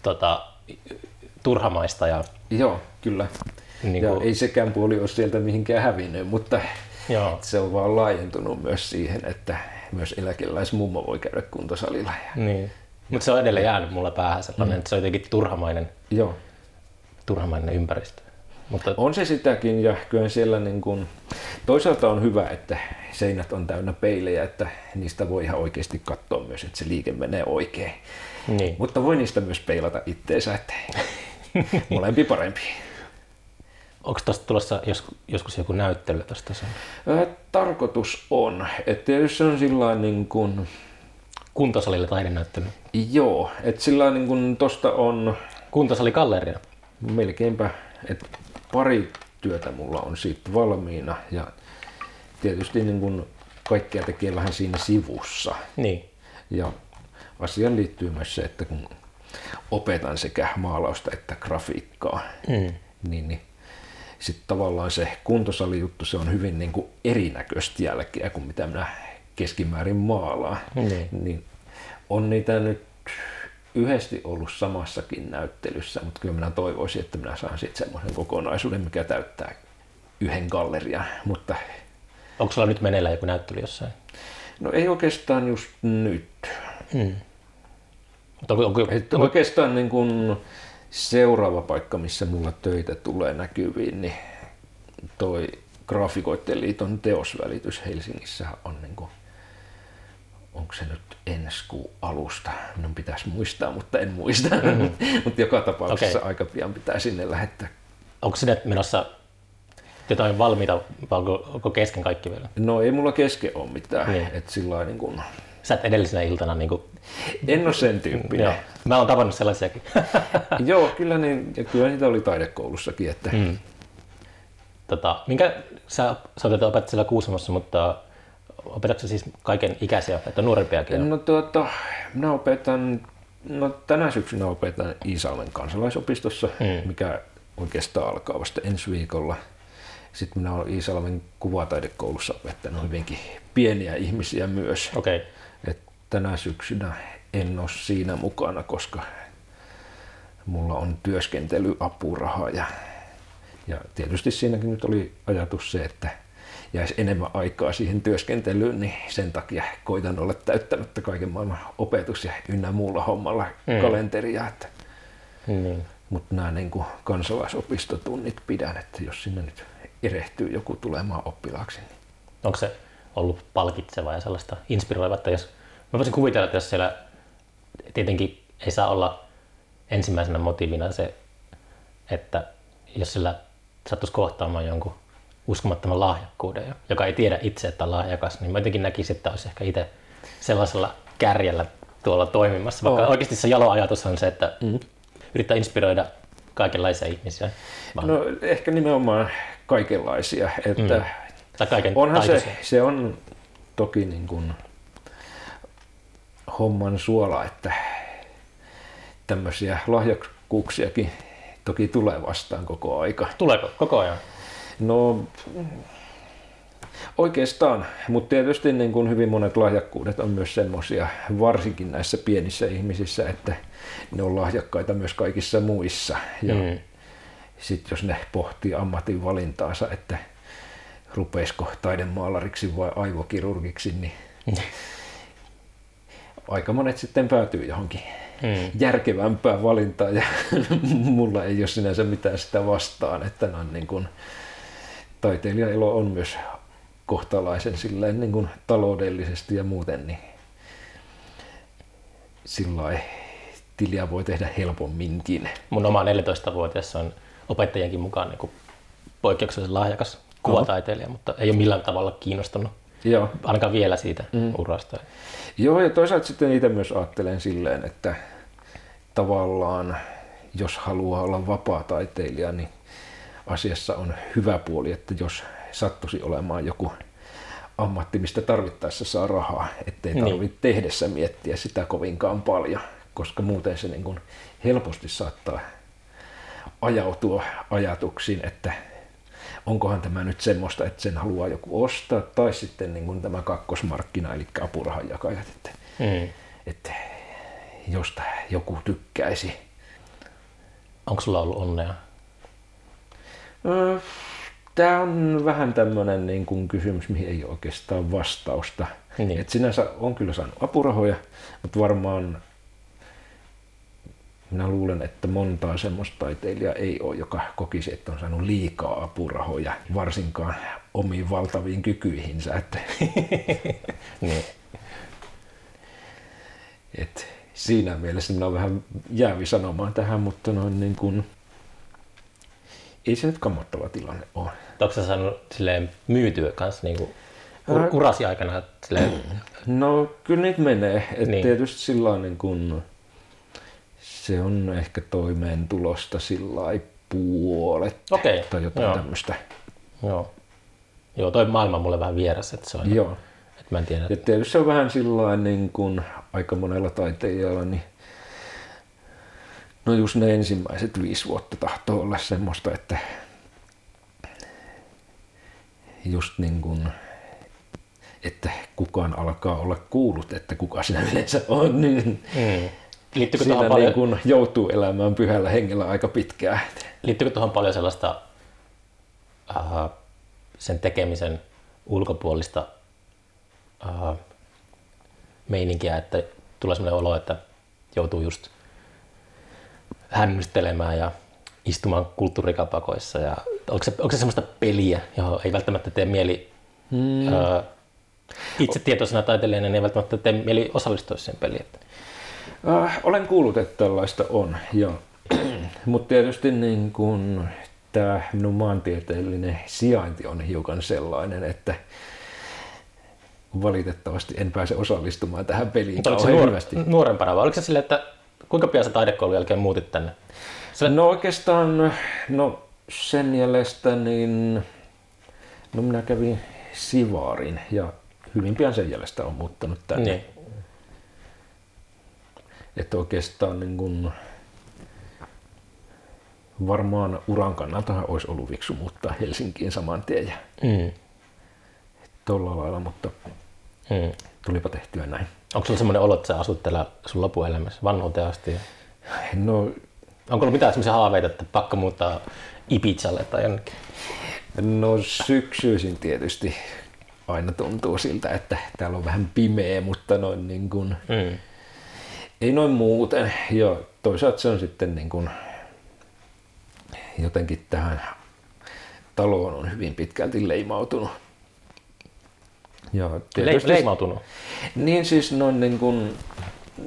tota, turhamaista. Ja, Joo, kyllä. Niin kuin, ja ei sekään puoli ole sieltä mihinkään hävinnyt, mutta Joo. Se on vaan laajentunut myös siihen, että myös eläkeläismummo voi käydä kuntosalilla. Niin. Mutta se on edelleen jäänyt mulla päähän sellainen, mm. että se on jotenkin turhamainen, Joo. turhamainen ympäristö. Mutta On se sitäkin ja kyllä siellä niin kuin, toisaalta on hyvä, että seinät on täynnä peilejä, että niistä voi ihan oikeasti katsoa myös, että se liike menee oikein. Niin. Mutta voi niistä myös peilata itteensä, että molempi parempi. Onko tuosta tulossa jos, joskus joku näyttely tuosta? Tarkoitus on, että tietysti se on sillä niin kuin, Kuntosalille taidenäyttely. joo, että sillä niin kuin tosta on Kuntosali galleria. melkeinpä, että pari työtä mulla on siitä valmiina ja tietysti niin kuin kaikkea tekee vähän siinä sivussa. Niin. Ja asiaan liittyy myös se, että kun opetan sekä maalausta että grafiikkaa, Mm. niin, niin sitten tavallaan se kuntosalijuttu, se on hyvin niin kuin erinäköistä jälkeä kuin mitä minä keskimäärin maalaan. Niin. niin on niitä nyt yhdesti ollut samassakin näyttelyssä, mutta kyllä minä toivoisin, että minä saan sitten semmoisen kokonaisuuden, mikä täyttää yhden gallerian, mutta Onko sulla nyt meneillään joku näyttely jossain? no ei oikeastaan just nyt. Mm. Mutta onko, oikeastaan niin kun seuraava paikka, missä mulla töitä tulee näkyviin, niin toi Graafikoiden liiton teosvälitys Helsingissä on niin kuin, onko se nyt ensi kuun alusta? Minun pitäisi muistaa, mutta en muista. Mm-hmm. mutta joka tapauksessa Okei. aika pian pitää sinne lähettää. onko sinne menossa jotain valmiita vai onko, onko kesken kaikki vielä? No ei mulla kesken ole mitään. Niin. Et sillä niin kun, Sä et edellisenä iltana niin kuin, en ole sen tyyppinen. joo. Mä oon tavannut sellaisiakin. Joo, kyllä, niin, ja kyllä niitä oli taidekoulussakin. Että, Mm. tota, minkä, sä, sä olet opettaa siellä Kuusamossa, mutta opetatko siis kaiken ikäisiä, että nuorempiakin? No tuota, minä opetan, no tänä syksynä opetan Iisalmen kansalaisopistossa, Mm. mikä oikeastaan alkaa vasta ensi viikolla. Sitten minä olen Iisalmen kuvataidekoulussa opettanut hyvinkin pieniä ihmisiä myös. Okei. Okay. Tänä syksynä en ole siinä mukana, koska mulla on työskentelyapuraha ja, ja tietysti siinäkin nyt oli ajatus se, että jäisi enemmän aikaa siihen työskentelyyn, niin sen takia koitan olla täyttämättä kaiken maailman opetus ja ynnä muulla hommalla Mm. mm. kalenteria. Että, Niin. mutta nämä niin kuin kansalaisopistotunnit pidän, että jos sinne nyt erehtyy joku tulemaan oppilaaksi, niin Onko se ollut palkitsevaa ja sellaista inspiroivaa, että jos, mä voisin kuvitella, että jos siellä tietenkin ei saa olla ensimmäisenä motiivina se, että jos sillä sattuisi kohtaamaan jonkun uskomattoman lahjakkuuden, joka ei tiedä itse, että on lahjakas, niin mä jotenkin näkisin, että olisi ehkä itse sellaisella kärjellä tuolla toimimassa, vaikka Oo. oikeasti se jalo ajatus on se, että mm. yrittää inspiroida kaikenlaisia ihmisiä. Vaan, no ehkä nimenomaan kaikenlaisia, että mm. tai kaiken Onhan se, se on toki niin kuin homman suola, että tämmöisiä lahjakkuuksiakin toki tulee vastaan koko aika. Tuleeko koko ajan? No oikeastaan, mutta tietysti niin kuin hyvin monet lahjakkuudet on myös semmoisia, varsinkin näissä pienissä ihmisissä, että ne on lahjakkaita myös kaikissa muissa. Ja Mm. sitten jos ne pohtii ammatin valintaansa, että rupeisiko taidemaalariksi vai aivokirurgiksi, niin aika monet sitten päätyy johonkin Mm. järkevämpään valintaan ja mulla ei ole sinänsä mitään sitä vastaan, että on niin kuin, taiteilijaelo on myös kohtalaisen silleen niin kuin taloudellisesti ja muuten, niin sillä tiliä voi tehdä helpomminkin. mun oma 14-vuotias on opettajienkin mukaan niin poikkeuksellisen lahjakas kuvataiteilija, mutta ei ole millään tavalla kiinnostunut Joo. ainakaan vielä siitä mm. urasta. Joo, ja toisaalta sitten itse myös ajattelen silleen, että tavallaan jos haluaa olla vapaa-taiteilija, niin asiassa on hyvä puoli, että jos sattuisi olemaan joku ammatti, mistä tarvittaessa saa rahaa, ettei Niin. tarvitse tehdessä miettiä sitä kovinkaan paljon, koska muuten se niin kuin helposti saattaa ajautua ajatuksiin, että onkohan tämä nyt semmoista, että sen haluaa joku ostaa, tai sitten niin kuin tämä kakkosmarkkina, eli apurahanjakajat, että, Mm. että josta joku tykkäisi. Onko sulla ollut onnea? Tämä on vähän tämmöinen niin kuin kysymys, mihin ei ole oikeastaan vastausta. Niin. Et sinänsä on kyllä saanut apurahoja, mutta varmaan minä luulen, että montaa semmoista taiteilijaa ei ole, joka kokisi, että on saanut liikaa apurahoja, varsinkaan omiin valtaviin kykyihinsä. Että, Niin. et siinä mielessä minä olen vähän jäävi sanomaan tähän, mutta noin niin kuin, ei se nyt kammottava tilanne ole. Onko sä saanut silleen myytyä kanssa niin kuin Ää- urasi aikana silleen, No kyllä niitä menee. Et Niin. Tietysti sillä niin kun, se on ehkä toimeentulosta sillä puolet Okei, tai jotain joo. tämmöistä. Joo. Joo, toi maailma on mulle vähän vieras, että se on, Joo. että mä en tiedä. Ja tietysti se on vähän sillä niin kuin aika monella taiteilijalla, niin no just ne ensimmäiset viisi vuotta tahtoo olla semmoista, että just niin kuin, että kukaan alkaa olla kuullut, että kuka sinä yleensä on, niin Mm. Liittyykö siinä niin paljon, kuin joutuu elämään pyhällä hengellä aika pitkään. liittyykö tuohon paljon sellaista äh, sen tekemisen ulkopuolista äh, meininkiä, että tulee sellainen olo, että joutuu just hämmästelemään ja istumaan kulttuurikapakoissa. Ja onko, se, onko se semmoista peliä, johon ei välttämättä tee mieli Hmm. mm. itse tietoisena taiteilijana, niin ei välttämättä tee mieli osallistua siihen peliin. Että, Äh, olen kuullut, että tällaista on, joo. Mutta tietysti niin kun tämä minun maantieteellinen sijainti on hiukan sellainen, että valitettavasti en pääse osallistumaan tähän peliin mutta kauhean nuor, hyvästi. nuorempana vai oliko se silleen, että kuinka pian sä taidekoulun jälkeen muutit tänne? Sillä, No oikeastaan, no sen jäljestä niin, no minä kävin Sivaarin ja hyvin pian sen jäljestä on muuttanut tänne. niin. Että oikeastaan niin kun, varmaan uran kannalta olisi ollut viksu muuttaa Helsinkiin saman tien ja Mm. tuolla lailla, mutta Mm. tulipa tehtyä näin. Onko sulla semmoinen olo, että sä asut täällä sun lopuelämässä vanhuuteen asti? No, Onko ollut mitään semmoisia haaveita, että pakko muuttaa Ibizalle tai jonnekin? no syksyisin tietysti aina tuntuu siltä, että täällä on vähän pimeä, mutta noin niin kuin, Mm. Ei noin muuten. Ja toisaalta se on sitten niin kuin, jotenkin tähän taloon on hyvin pitkälti leimautunut. Ja Le- tietysti- leimautunut. Niin siis noin niin kuin,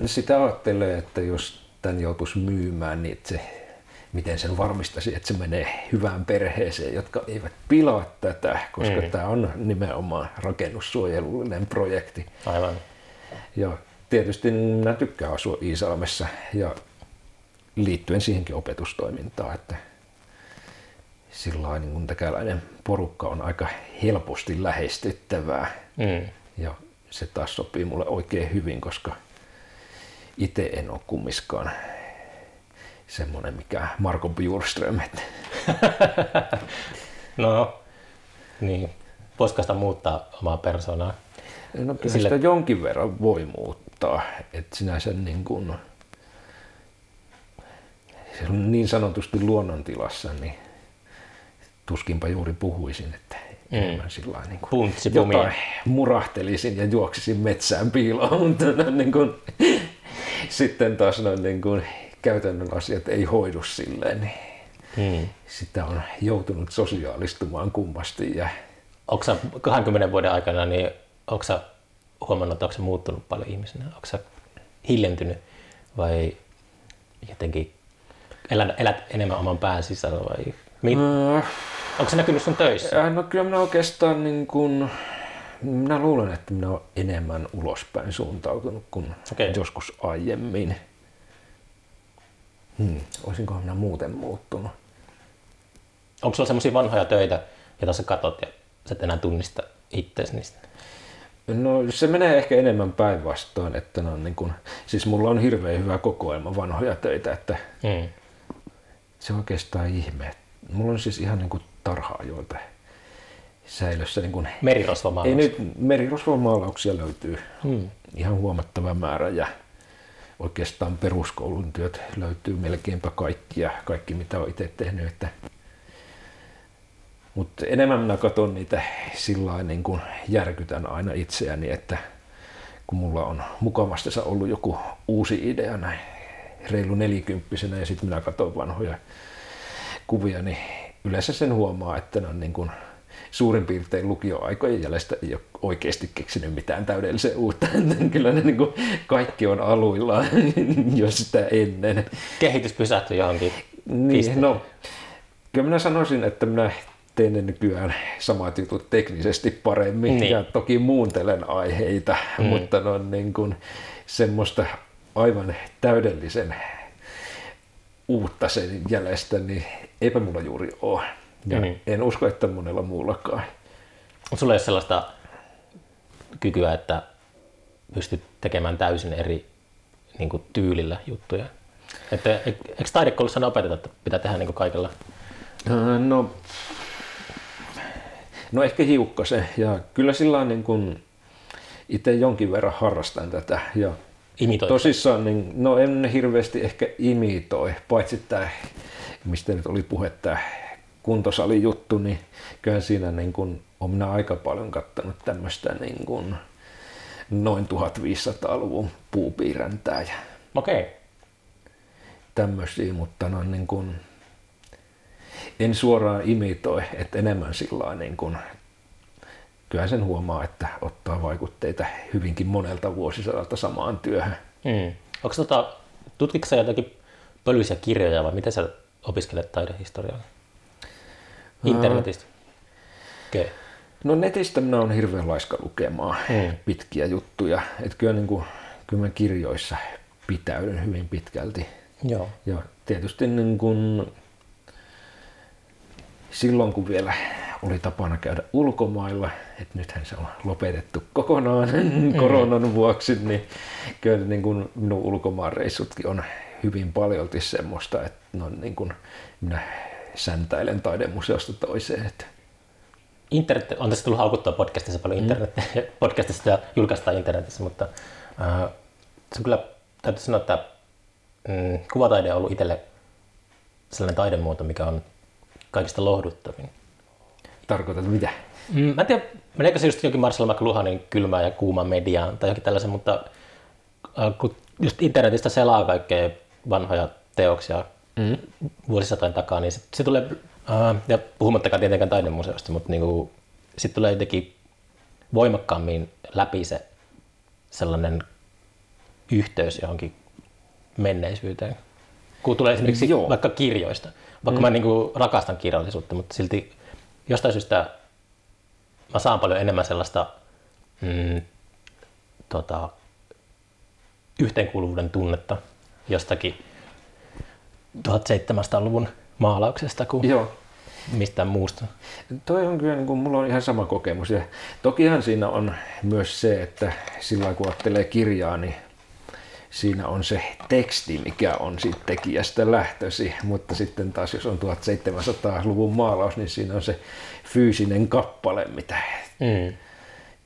sitä ajattelee, että jos tämän joutuisi myymään, niin se, miten sen varmistaisi, että se menee hyvään perheeseen, jotka eivät pilaa tätä, koska mm. tämä on nimenomaan rakennussuojelullinen projekti. Aivan. Ja tietysti minä tykkään asua Iisalmessa ja liittyen siihenkin opetustoimintaan, että sillä niin kuin täkäläinen porukka on aika helposti lähestyttävää. Mm. Ja se taas sopii mulle oikein hyvin, koska itse en ole kummiskaan semmoinen mikä Marko Bjurström. No, niin. Voisiko sitä muuttaa omaa persoonaa? No kyllä Sille- sitä jonkin verran voi muuttaa. Että sinänsä niin kuin, se on niin sanotusti luonnontilassa, niin tuskinpa juuri puhuisin, että Mm. sillä niin kuin jotain murahtelisin ja juoksisin metsään piiloon, mutta noin niin kuin, sitten taas noin niin kuin käytännön asiat ei hoidu silleen, niin Mm. sitä on joutunut sosiaalistumaan kummasti ja Onko sä 20 vuoden aikana, niin onko huomannut, että onko sä muuttunut paljon ihmisenä? Onko sä hiljentynyt vai jotenkin elät, elät enemmän oman pään sisällä vai mi- äh, onko se näkynyt sun töissä? Äh, No kyllä minä oikeastaan niin kuin, minä luulen, että minä olen enemmän ulospäin suuntautunut kuin Okei. joskus aiemmin. Hmm. Olisinkohan minä muuten muuttunut? Onko sulla semmoisia vanhoja töitä, joita sä katot ja sä et enää tunnista itseäsi niistä? No se menee ehkä enemmän päinvastoin, että ne on niin kuin, siis mulla on hirveän hyvä kokoelma vanhoja töitä, että Mm. se on oikeastaan ihme. Mulla on siis ihan niin kuin tarhaa, joilta säilössä niin kuin, Merirosvomaalaus. ei nyt merirosvomaalauksia löytyy Mm. ihan huomattava määrä ja oikeastaan peruskoulun työt löytyy melkeinpä kaikki ja kaikki mitä olen itse tehnyt. Että... Mutta enemmän minä katson niitä sillä lailla niin kuin järkytän aina itseäni, että kun mulla on mukavastisensa ollut joku uusi idea näin reilu nelikymppisenä ja sitten minä katson vanhoja kuvia, niin yleensä sen huomaa, että ne on niin kuin suurin piirtein lukioaikojen jäljestä ei ole oikeasti keksinyt mitään täydellisen uutta. Kyllä ne niin kuin kaikki on aluilla jo sitä ennen. Kehitys pysähtyi johonkin Niin, no, kyllä minä sanoisin, että minä teen ne nykyään samat jutut teknisesti paremmin Niin. ja toki muuntelen aiheita, mm. mutta ne on niin kuin semmoista aivan täydellisen uutta sen jäljestä, niin eipä mulla juuri ole. Ja Mm. en usko, että monella muullakaan. Sulla ei ole sellaista kykyä, että pystyt tekemään täysin eri niin kuin, tyylillä juttuja. Että, e- eikö taidekoulussa ne opeteta, että pitää tehdä niin kuin kaikella? Äh, No, no ehkä hiukkasen. Ja kyllä sillä on niin kuin itse jonkin verran harrastan tätä. Ja Imitoi. tosissaan, niin, no en hirveästi ehkä imitoi, paitsi tämä, mistä nyt oli puhe, tämä kuntosalijuttu, niin kyllä siinä niin kuin, olen minä aika paljon kattanut tämmöistä niin kuin, noin 1500-luvun puupiiräntää ja Okei. Okay. tämmöisiä, mutta no, niin kuin, en suoraan imitoi, että enemmän sillä niin kuin, kyllä sen huomaa, että ottaa vaikutteita hyvinkin monelta vuosisadalta samaan työhön. Mm. Onko tota, tutkitko sä jotakin pölyisiä kirjoja vai miten sä opiskelet taidehistoriaa? Internetistä? Okay. No netistä minä on hirveän laiska lukemaan Mm. pitkiä juttuja. Että kyllä, niin kuin, kyllä mä kirjoissa pitäydyn hyvin pitkälti. Joo. Ja tietysti niin kuin, silloin kun vielä oli tapana käydä ulkomailla, että nythän se on lopetettu kokonaan koronan vuoksi, niin kyllä niin kuin minun ulkomaanreissutkin on hyvin paljolti semmoista, että no niin kuin minä säntäilen taidemuseosta toiseen. Että Internet, on tässä tullut haukuttua podcastissa paljon internet, podcastista ja julkaistaan internetissä, mutta äh, se on kyllä, täytyy sanoa, että mm, kuvataide on ollut itselle sellainen taidemuoto, mikä on kaikista lohduttavin. tarkoitat mitä? Mm, mä en tiedä, meneekö se just jokin Marcel McLuhanin kylmään ja kuumaan mediaan tai jokin tällaisen, mutta äh, kun just internetistä selaa kaikkea vanhoja teoksia mm. vuosisatojen takaa, niin se, se tulee, äh, ja puhumattakaan tietenkään taidemuseosta, mutta niinku, sitten tulee jotenkin voimakkaammin läpi se sellainen yhteys johonkin menneisyyteen. Kun tulee esimerkiksi Joo. vaikka kirjoista. Vaikka mm. mä niinku rakastan kirjallisuutta, mutta silti jostain syystä mä saan paljon enemmän sellaista mm, tota, yhteenkuuluvuuden tunnetta jostakin 1700-luvun maalauksesta kuin Joo. mistään muusta. Toi on kyllä, niin kuin, mulla on ihan sama kokemus. Ja tokihan siinä on myös se, että sillä kun ajattelee kirjaa, niin siinä on se teksti, mikä on siitä tekijästä lähtösi, mutta sitten taas jos on 1700-luvun maalaus, niin siinä on se fyysinen kappale, mitä Mm.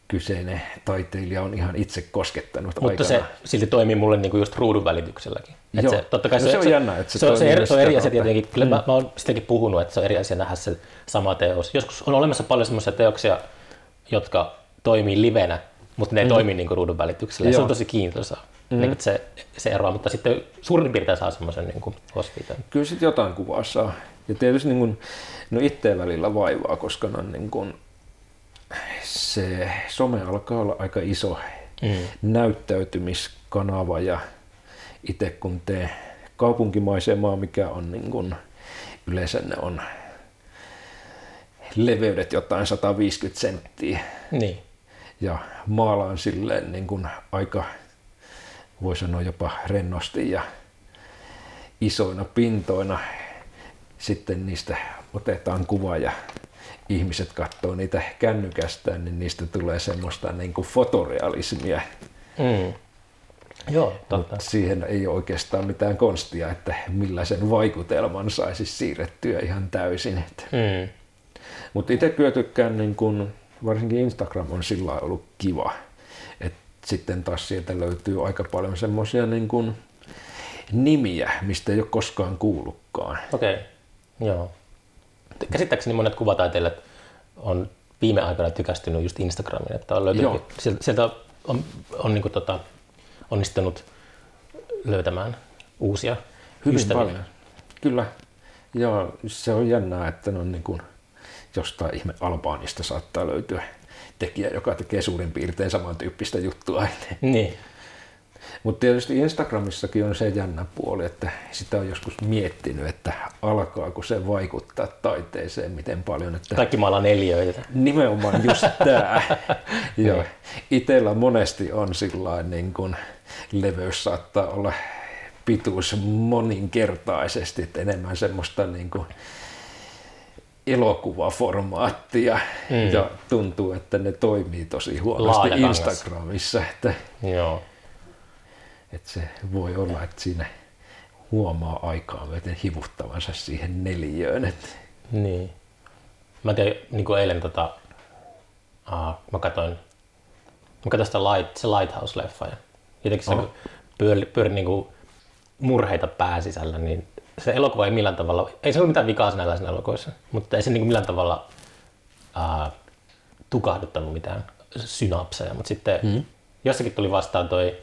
kyseinen taiteilija on ihan itse koskettanut Mutta se aikana. silti toimii mulle niinku just ruudun välitykselläkin. Et Joo. se, totta kai No se on jännä, että se se, on, se, eri, se on eri asia tietenkin. Kyllä mm. mä, mä oon sitäkin puhunut, että se on eri asia nähdä se sama teos. Joskus on olemassa paljon semmoisia teoksia, jotka toimii livenä, mutta ne ei mm. toimi niinku ruudun välityksellä. Se on tosi kiintoisaa. Mm. Niin, se, se eroaa, mutta sitten suurin piirtein saa semmoisen niin osviitan. Kyllä sitten jotain kuvaa saa. Ja tietysti niin kuin, no itteen välillä vaivaa, koska no niin kuin, se some alkaa olla aika iso Mm. näyttäytymiskanava ja itse kun tee kaupunkimaisemaa, mikä on niin kuin, yleensä ne on leveydet jotain 150 senttiä Niin. ja maalaan silleen niin kuin aika, voi sanoa jopa rennosti ja isoina pintoina. Sitten niistä otetaan kuva ja ihmiset katsoo niitä kännykästään, niin niistä tulee semmoista niin kuin fotorealismia. Mm. Joo, totta. Mutta siihen ei ole oikeastaan mitään konstia, että millaisen vaikutelman saisi siirrettyä ihan täysin. Mm. Mutta itse kyllä tykkään, niin kun, varsinkin Instagram on sillä ollut kiva. Sitten taas sieltä löytyy aika paljon semmoisia niin kun nimiä, mistä ei ole koskaan kuullutkaan. Okei, okay. joo. Käsittääkseni monet kuvataiteilijat on viime aikoina tykästynyt just Instagramiin, että on löytynyt, Joo. sieltä, on, on niin tota, onnistunut löytämään uusia Hyvin ystäviä. paljon. Kyllä. Ja se on jännää, että ne on niin kuin, jostain ihme Albaanista saattaa löytyä tekijä, joka tekee suurin piirtein samantyyppistä juttua. Niin, Mutta tietysti Instagramissakin on se jännä puoli, että sitä on joskus miettinyt, että alkaako se vaikuttaa taiteeseen miten paljon. Että kaikki maalaa neljöitä. Nimenomaan just tämä. ja itellä monesti on sillä niin kun leveys saattaa olla pituus moninkertaisesti, että enemmän semmoista niin kuin elokuvaformaattia mm. ja tuntuu, että ne toimii tosi huonosti Laajakangas. Instagramissa, että, Joo. että se voi olla, että siinä huomaa aikaa myöten hivuttavansa siihen neljöön. Että, Niin. Mä tein niin kuin eilen tota, uh, mä katsoin, mä katsoin sitä light, se Lighthouse-leffa ja jotenkin se Oho. pyöri, pyöri niin kuin murheita pääsisällä, niin se elokuva ei millään tavalla, ei se ole mitään vikaa sinällään elokuvissa, mutta ei se niin kuin millään tavalla uh, tukahduttanut mitään synapseja, mutta sitten mm. jossakin tuli vastaan toi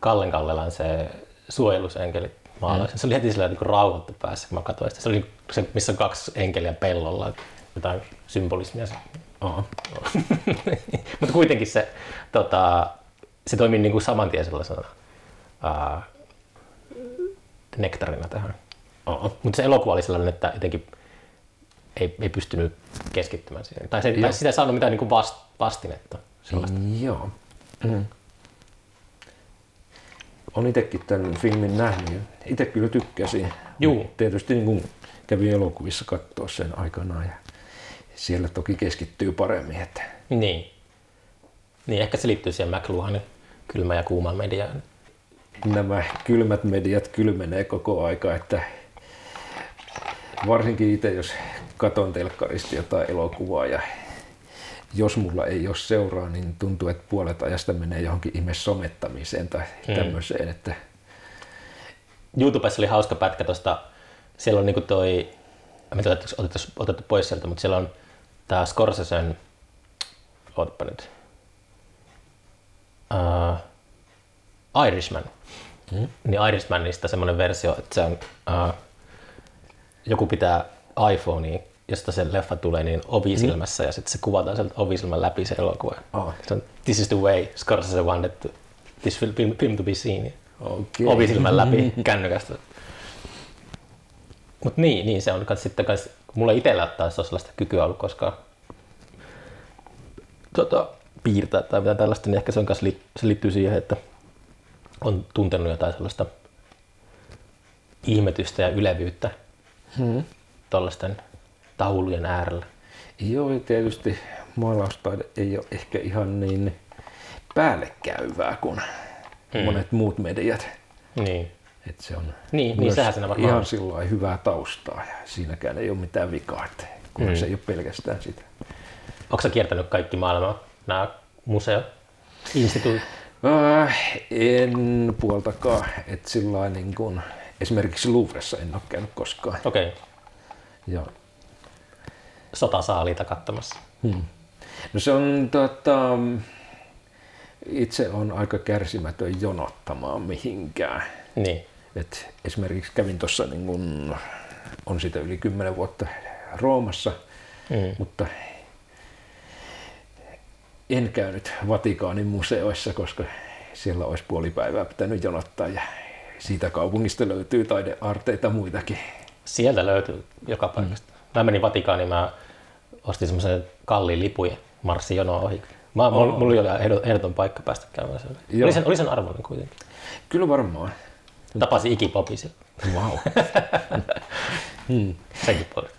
Kallen Kallelan se suojelusenkeli maalaus. Mm. Se oli heti sillä niin rauhoittu päässä, kun mä katsoin sitä. Se oli se, missä on kaksi enkeliä pellolla, jotain symbolismia. Aha. Mutta kuitenkin se, tota, se toimii niin kuin saman tien sellaisena ää, nektarina tähän. Mutta se elokuva oli sellainen, että jotenkin ei, ei pystynyt keskittymään siihen. Tai, se, tai sitä ei saanut mitään niin kuin vast, vastinetta. Sellaista. Joo. Mm. Olen itsekin tämän filmin nähnyt. Itse kyllä tykkäsin. Juu. Tietysti niin kuin kävin elokuvissa katsoa sen aikanaan ja siellä toki keskittyy paremmin. Että Niin. Niin, ehkä se liittyy siihen McLuhanin kylmä ja kuuma mediaan. nämä kylmät mediat kylmenee koko aika, että varsinkin itse, jos katon telkkarista jotain elokuvaa ja jos mulla ei ole seuraa, niin tuntuu, että puolet ajasta menee johonkin ihme somettamiseen tai Hmm. tämmöiseen, että YouTubessa oli hauska pätkä tuosta, siellä on niinku toi, mä en tiedä, otettu, otettu, pois sieltä, mutta siellä on tää Scorsesen, ootapa nyt, uh, Irishman. Hmm. Niin Irishmanista semmoinen versio, että se on, uh, joku pitää iPhonea, josta se leffa tulee niin ovisilmässä ja sitten se kuvataan sieltä ovisilmän läpi se elokuva. Ah. Se on, this is the way Scorsese wanted to, this film, film, to be seen okei. ovisilmän läpi kännykästä. Mutta niin, niin, se on kans sitten kans, mulla itsellä taas ole sellaista kykyä ollut koskaan tota, piirtää tai mitään tällaista, niin ehkä se, on kans, li- se liittyy siihen, että on tuntenut jotain sellaista ihmetystä ja ylevyyttä Hmm. tuollaisten taulujen äärellä. Joo, ja tietysti maalaustaide ei ole ehkä ihan niin päällekäyvää kuin Hmm. monet muut mediat. Niin. Et se on Niin, niin sehän siinä varmaan ihan sillä hyvää taustaa ja siinäkään ei ole mitään vikaa, että kun Mm. se ei ole pelkästään sitä. Onko sä kiertänyt kaikki maailman nämä museo, instituutit? Äh, en puoltakaan, että sillä niin kuin, esimerkiksi Louvressa en ole käynyt koskaan. Okei, okay. Ja, sotasaaliita katsomassa. hmm. No se on tota, itse on aika kärsimätön jonottamaan mihinkään. Niin. Et esimerkiksi kävin tuossa, niin kun, on sitä yli 10 vuotta Roomassa, Mm. mutta en käynyt Vatikaanin museoissa, koska siellä olisi puoli päivää pitänyt jonottaa ja siitä kaupungista löytyy taidearteita muitakin. Sieltä löytyy joka paikasta. Mm. Mä menin Vatikaaniin, mä ostin semmoisen kalliin lipun ja marssin jonoa ohi. Mä, oh. mulla, mulla oli ehdoton, paikka päästä käymään siellä. Joo. Oli sen, oli sen arvoinen kuitenkin. Kyllä varmaan. Tapasin Ikipopi siellä. Wow. Senkin puolesta.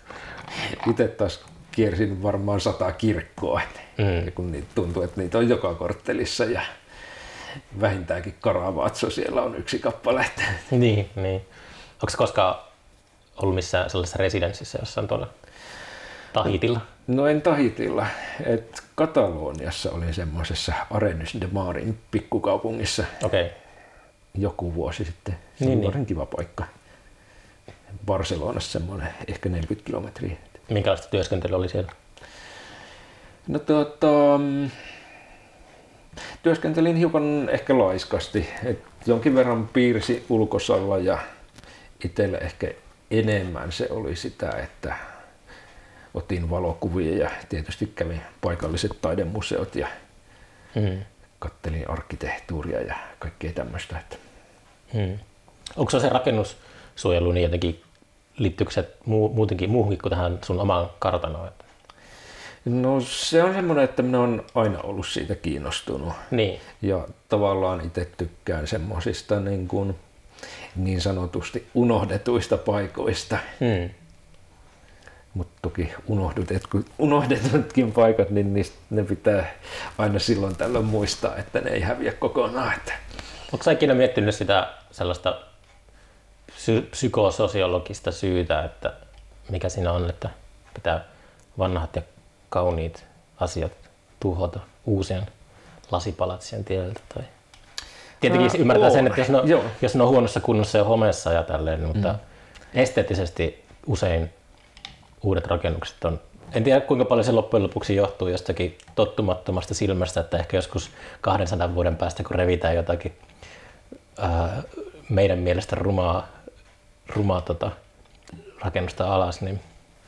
Itse taas kiersin varmaan sata kirkkoa, Mm. kun niitä tuntuu, että niitä on joka korttelissa ja vähintäänkin Caravaggio siellä on yksi kappale. Niin, niin. Onko se koskaan ollut missään sellaisessa residenssissä jossain tuolla Tahitilla? No en Tahitilla, että Kataloniassa olin semmoisessa Arenys de Marin pikkukaupungissa. Okay. joku vuosi sitten. Se Niin, niin, kiva paikka. Barcelonassa semmoinen ehkä 40 kilometriä. Minkälaista työskentelyä oli siellä? No tota, mm, Työskentelin hiukan ehkä laiskasti, että jonkin verran piirsi ulkosalla ja itselle ehkä enemmän se oli sitä, että otin valokuvia ja tietysti kävin paikalliset taidemuseot ja hmm. kattelin arkkitehtuuria ja kaikkea tämmöistä. Että... Hmm. Onko se rakennussuojelu niin jotenkin, liittyykö se muutenkin muuhunkin kuin tähän sun omaan kartanoon? No se on semmoinen, että minä olen aina ollut siitä kiinnostunut. Niin. Ja tavallaan itse tykkään semmoisista niin, kuin, niin sanotusti unohdetuista paikoista. Hmm. Mutta toki unohdetutkin paikat, niin niistä, ne pitää aina silloin tällöin muistaa, että ne ei häviä kokonaan. Että... Onko ikinä miettinyt sitä sellaista psy- psykososiologista syytä, että mikä siinä on, että pitää vanhat ja kauniit asiat tuhota uusien lasipalatsien tieltä? Tai... Tietenkin Ää, ymmärtää sen, että jos ne, on, jos ne on huonossa kunnossa ja homeessa ja tälleen, niin mutta mm. esteettisesti usein uudet rakennukset on en tiedä kuinka paljon se loppujen lopuksi johtuu jostakin tottumattomasta silmästä, että ehkä joskus 200 vuoden päästä, kun revitään jotakin ää, meidän mielestä rumaa, rumaa tota, rakennusta alas, niin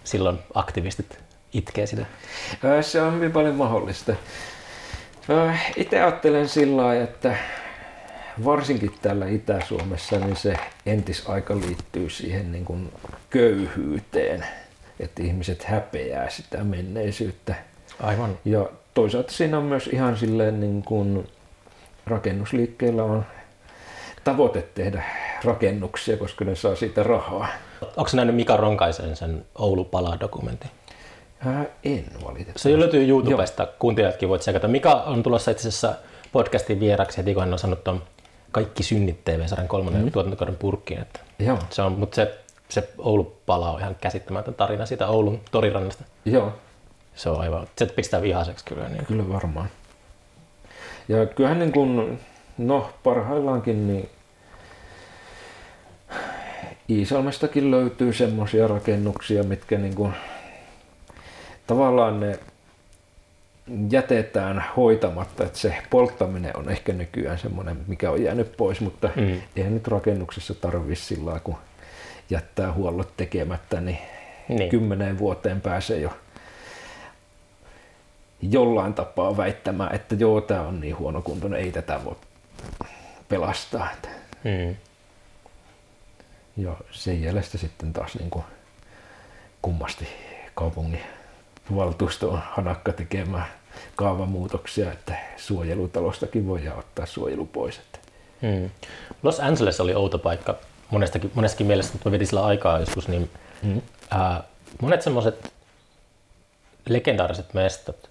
silloin aktivistit itkee sitä? Se on hyvin paljon mahdollista. Itse ajattelen sillä lailla, että varsinkin täällä Itä-Suomessa niin se entisaika liittyy siihen niin kuin köyhyyteen, että ihmiset häpeää sitä menneisyyttä. Aivan. Ja toisaalta siinä on myös ihan silleen niin kuin rakennusliikkeellä on tavoite tehdä rakennuksia, koska ne saa siitä rahaa. Onko nähnyt Mika Ronkaisen sen Oulu pala-dokumentin? Ää, en valitettavasti. Se löytyy YouTubesta, Joo. kuuntelijatkin voit seurata. Mikä on tulossa itse asiassa podcastin vieraksi heti, kun hän on sanonut tuon Kaikki synnit TV-sarjan kolmannen mm. tuotantokauden purkkiin. Että Joo. Se on, mutta se, se Oulu-pala on ihan käsittämätön tarina siitä Oulun torirannasta. Joo. Se on aivan, se pistää vihaseksi kyllä. Niin. Kyllä varmaan. Ja kyllähän niin kuin, no parhaillaankin niin Iisalmestakin löytyy semmoisia rakennuksia, mitkä niin kuin tavallaan ne jätetään hoitamatta, että se polttaminen on ehkä nykyään semmoinen, mikä on jäänyt pois, mutta mm. eihän nyt rakennuksessa tarvitse sillä kun jättää huollot tekemättä, niin, niin kymmeneen vuoteen pääsee jo jollain tapaa väittämään, että joo, tämä on niin huono kuntoinen, ei tätä voi pelastaa. Mm. Ja sen jäljestä sitten taas niin kuin kummasti kaupungin valtuusto on hanakka tekemään kaavamuutoksia, että suojelutalostakin voi ottaa suojelu pois. Että. Hmm. Los Angeles oli outo paikka monestakin, monestakin mielestä, mutta mä vedin sillä aikaa joskus, niin hmm. ää, monet semmoiset legendaariset mestat,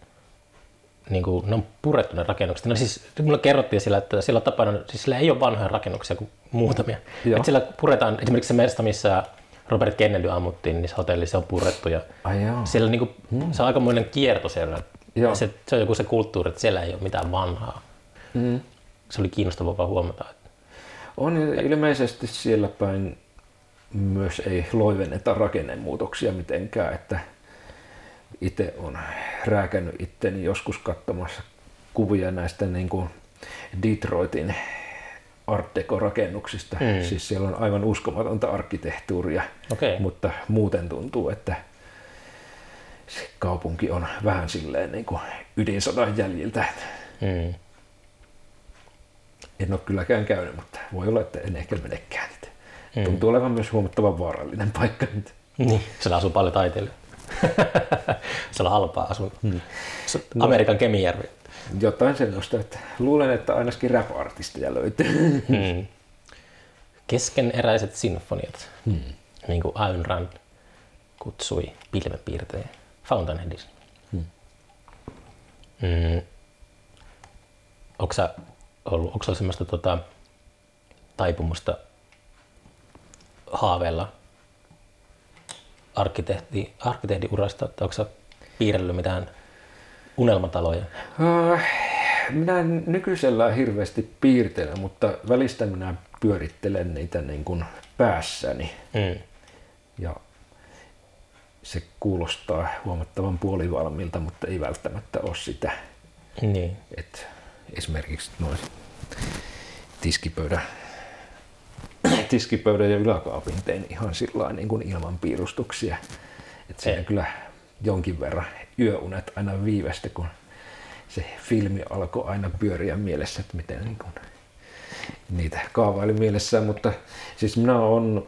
niin kuin, ne on purettu ne rakennukset. No siis, mulle kerrottiin sillä, että sillä tapana, siis sillä ei ole vanhoja rakennuksia kuin muutamia. Että sillä puretaan esimerkiksi se mesta, missä Robert Kennedy ammuttiin, niin se hotelli se on purettu. Ja Ai siellä niin kuin, hmm. se on aikamoinen kierto siellä. Se, se, on joku se kulttuuri, että siellä ei ole mitään vanhaa. Hmm. Se oli kiinnostavaa huomata. Että... On ilmeisesti siellä päin myös ei loivenneta rakennemuutoksia mitenkään, että itse on rääkännyt itteni joskus katsomassa kuvia näistä niin kuin Detroitin Art Deco-rakennuksista. Mm. Siis siellä on aivan uskomatonta arkkitehtuuria, okay. mutta muuten tuntuu, että se kaupunki on vähän silleen niin kuin ydinsodan jäljiltä. Mm. En ole kylläkään käynyt, mutta voi olla, että en ehkä menekään. Mm. Tuntuu olevan myös huomattavan vaarallinen paikka nyt. Niin, siellä asuu paljon taiteilijoita. se on halpaa asua. Hmm. Amerikan Kemijärvi. Jotain sellaista, että luulen, että ainakin rap-artisteja löytyy. Hmm. Keskeneräiset sinfoniat, hmm. niin kuin Ayn Rand kutsui pilvenpiirtejä Fountainheadissa. Hmm. Hmm. Onko ollut, onko sellaista tota, taipumusta haaveilla arkkitehti, arkkitehdin urasta, että onko piirrellyt mitään unelmataloja? Äh, minä en nykyisellään hirveästi piirtele, mutta välistä minä pyörittelen niitä niin kuin päässäni. Mm. Ja se kuulostaa huomattavan puolivalmilta, mutta ei välttämättä ole sitä. Niin. Et esimerkiksi noin tiskipöydän, tiskipöydän ja yläkaapin tein ihan sillä niin kuin ilman piirustuksia. Että siinä kyllä jonkin verran yöunet aina viivästi, kun se filmi alkoi aina pyöriä mielessä, että miten niin kuin niitä kaavaili mielessään, mutta siis minä olen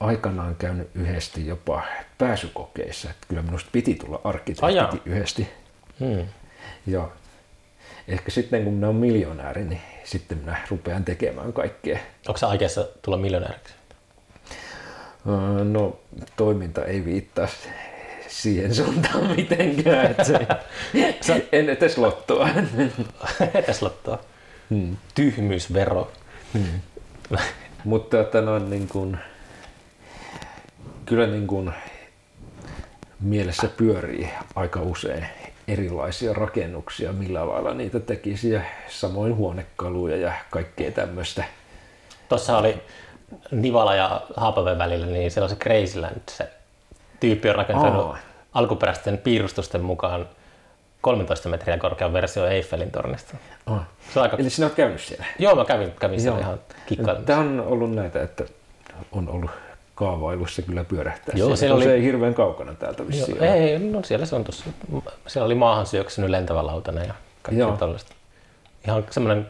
aikanaan käynyt yhdesti jopa pääsykokeissa, että kyllä minusta piti tulla arkkitehti yhdesti. Hmm. Ja ehkä sitten kun minä olen miljonääri, niin sitten minä rupean tekemään kaikkea. Onko se aikeessa tulla miljonääriksi? Öö, No toiminta ei viittaa siihen suuntaan mitenkään, että se, en edes lottoa. Etäs lottoa. Hmm. Tyhmyysvero. Mutta että noin niin kuin, kyllä niin kuin mielessä pyörii aika usein erilaisia rakennuksia, millä lailla niitä tekisi ja samoin huonekaluja ja kaikkea tämmöistä. Tuossa oli Nivala ja Haapaven välillä, niin siellä on se Crazyland. Se tyyppi on rakentanut Aa. alkuperäisten piirustusten mukaan 13 metriä korkean versio Eiffelin tornista. Oh. Se on aika... Eli sinä olet käynyt siellä? Joo, mä kävin, kävin siellä Joo. ihan kikkailemassa. Tämä on ollut näitä, että on ollut kaavailussa kyllä pyörähtää. Joo, siellä, oli- Se ei hirveän kaukana täältä Joo, vissiin. ei, no siellä se on tuossa. Siellä oli maahan syöksynyt lentävä lautanen ja kaikkea Joo. tällaista. Ihan semmoinen,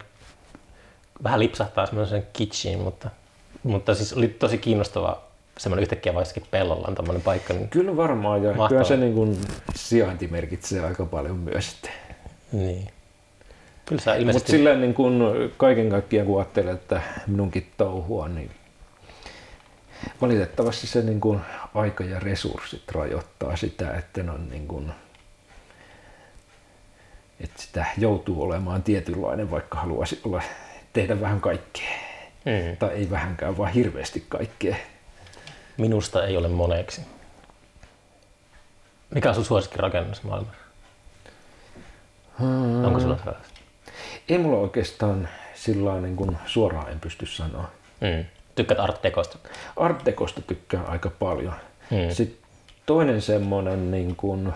vähän lipsahtaa semmoisen kitschiin, mutta, mutta siis oli tosi kiinnostava semmoinen yhtäkkiä vaikkakin pellolla on tämmöinen paikka. Niin, Kyllä varmaan, ja Mahtavaa. kyllä se niin kuin sijainti merkitsee aika paljon myös. Että. niin. Kyllä sä Mutta ilmeisesti... sillä niin kuin kaiken kaikkiaan kun ajattelee, että minunkin touhua, niin valitettavasti se niin kuin aika ja resurssit rajoittaa sitä, että on niin kuin, että sitä joutuu olemaan tietynlainen, vaikka haluaisi olla, tehdä vähän kaikkea. Mm. Tai ei vähänkään, vaan hirveästi kaikkea. Minusta ei ole moneksi. Mikä on sun suosikki rakennus maailmassa? Hmm. Onko sulla sellaista? Ei mulla oikeastaan sillä niin kuin suoraan en pysty sanoa. Mm. Tykkäät Art Decosta? Art Decosta tykkään aika paljon. Mm. Sitten toinen semmoinen niin kuin,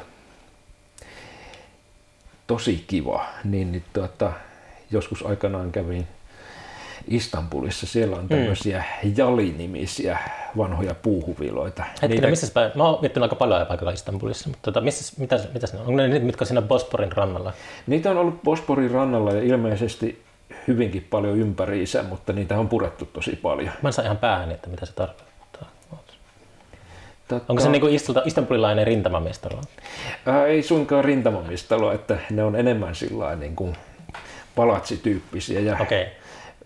tosi kiva, niin, niin tuota, joskus aikanaan kävin Istanbulissa. Siellä on tämmöisiä Jali-nimisiä vanhoja puuhuviloita. Hetkinen, missä päin? Mä oon miettinyt aika paljon paikalla Istanbulissa, mutta tota, missä, mitä, mitä ne on? Onko ne niitä, mitkä on siinä Bosporin rannalla? Niitä on ollut Bosporin rannalla ja ilmeisesti hyvinkin paljon ympäriinsä, mutta niitä on purettu tosi paljon. Mä en saa ihan päähän, että mitä se tarkoittaa. Tota, Onko se niinku Istalta- istanbulilainen rintamamestari? Ää, ei suinkaan rintamamistalo, että ne on enemmän sillä niin kuin palatsityyppisiä ja Okei. Okay.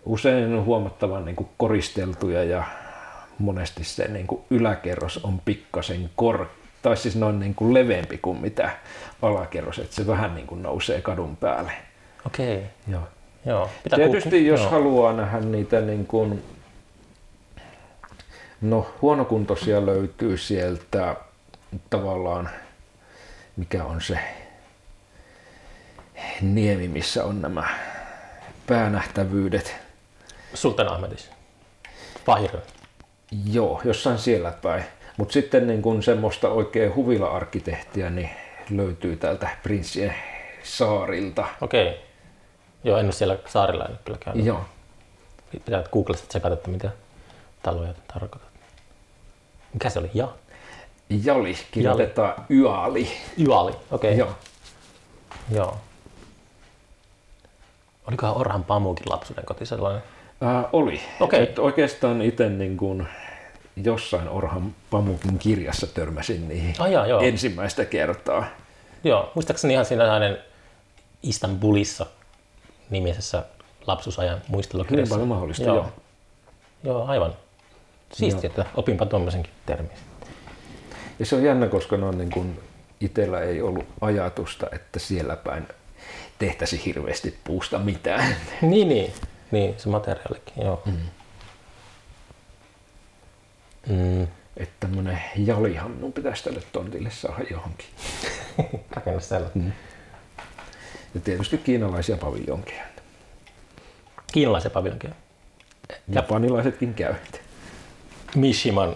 Usein huomattavan niin kuin koristeltuja ja monesti se niin kuin yläkerros on pikkasen kor tai siis ne on niin kuin leveämpi kuin mitä alakerros, että se vähän niin kuin nousee kadun päälle. Okei. Okay. Joo. Joo. Pitää Tietysti ku- jos joo. haluaa nähdä niitä niin kuin, no huonokuntoisia löytyy sieltä tavallaan, mikä on se niemi, missä on nämä päänähtävyydet. Sultan Ahmedis. Fahir. Joo, jossain siellä päin. Mutta sitten niin kun semmoista oikein huvila-arkkitehtiä niin löytyy täältä Prinssien saarilta. Okei. Okay. Joo, en ole siellä saarilla en kyllä käynyt. Joo. Pitää Googlesta tsekata, että mitä taloja tarkoitat. Mikä se oli? Ja? Jali, kirjoitetaan Yali. Yali. Okei. Okay. Joo. Joo. Olikohan Orhan Pamukin lapsuuden koti sellainen? Ää, oli. Okei. Et oikeastaan itse niin kun jossain Orhan Pamukin kirjassa törmäsin niihin Ah, jaa, joo. ensimmäistä kertaa. Joo, muistaakseni ihan siinä hänen Istanbulissa nimisessä lapsuusajan Hyvin muistelukirjassa. paljon mahdollista, joo. joo. Joo, aivan. Siisti, että opinpa tuommoisenkin termin. Ja se on jännä, koska ne on niin kun, itsellä ei ollut ajatusta, että siellä päin tehtäisi hirveästi puusta mitään. Niin, niin. Niin, se materiaalikin, joo. Mm. Mm. Että tämmönen jalihan minun pitäisi tälle tontille saada johonkin. Rakenna sellainen. Mm. Ja tietysti kiinalaisia paviljonkeja. Kiinalaisen paviljonkin. Japanilaisetkin käyvät. Mishiman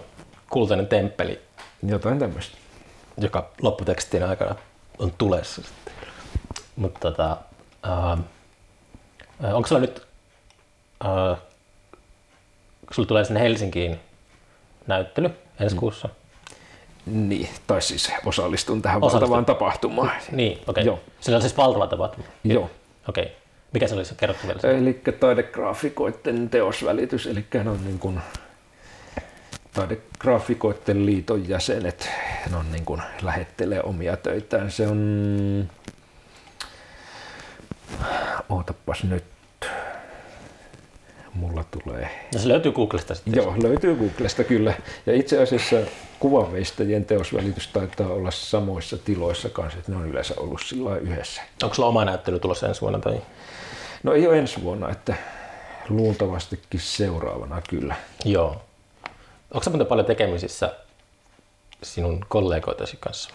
kultainen temppeli, Jotain tämmöistä. joka lopputekstin aikana on tulessa sitten. Mutta tota, Ö, Onko sulla nyt, äh, sulla tulee sinne Helsinkiin näyttely ensi kuussa? Niin, tai siis osallistun tähän Osallistun. valtavaan tapahtumaan. Niin, okei. Okay. Joo. Sillä on siis valtava tapahtuma. Joo. Okei. Okay. Mikä se olisi? Kerrottu vielä. Eli taidegraafikoiden teosvälitys, eli ne on niin kuin taidegraafikoiden liiton jäsenet, ne on niin kuin lähettelee omia töitään. Se on, ootapas nyt, mulla tulee No se löytyy Googlesta sitten. Joo, löytyy Googlesta kyllä. Ja itse asiassa kuvanveistäjien teosvälitys taitaa olla samoissa tiloissa kanssa, että ne on yleensä ollut sillä yhdessä. Onko sulla oma näyttely tulossa ensi vuonna? Tai? No ei ole ensi vuonna, että luultavastikin seuraavana kyllä. Joo. Onko muuten paljon tekemisissä sinun kollegoitasi kanssa?